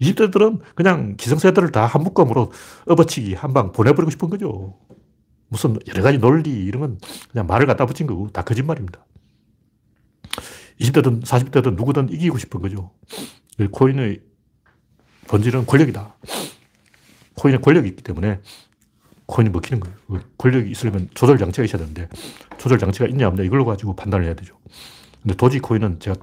20대들은 어. 그냥 기성세대를 다 한 묶음으로 업어치기 한 방 보내버리고 싶은 거죠. 무슨 여러 가지 논리 이런 건 그냥 말을 갖다 붙인 거고 다 거짓말입니다. 20대든 40대든 누구든 이기고 싶은 거죠. 코인의 본질은 권력이다. 코인에 권력이 있기 때문에 코인이 먹히는 거예요. 그 권력이 있으려면 조절 장치가 있어야 되는데 조절 장치가 있냐 없냐 이걸 가지고 판단을 해야 되죠. 근데 도지 코인은 제가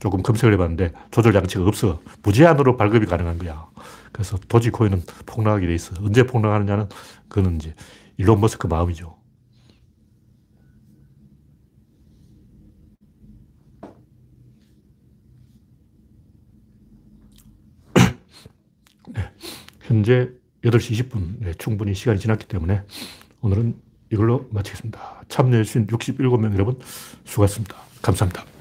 조금 검색을 해봤는데 조절 장치가 없어. 무제한으로 발급이 가능한 거야. 그래서 도지 코인은 폭락하게 돼 있어. 언제 폭락하느냐는 그거는 이제 일론 머스크 마음이죠. 네. 현재 8시 20분. 네, 충분히 시간이 지났기 때문에 오늘은 이걸로 마치겠습니다. 참여해주신 67명 여러분 수고하셨습니다. 감사합니다.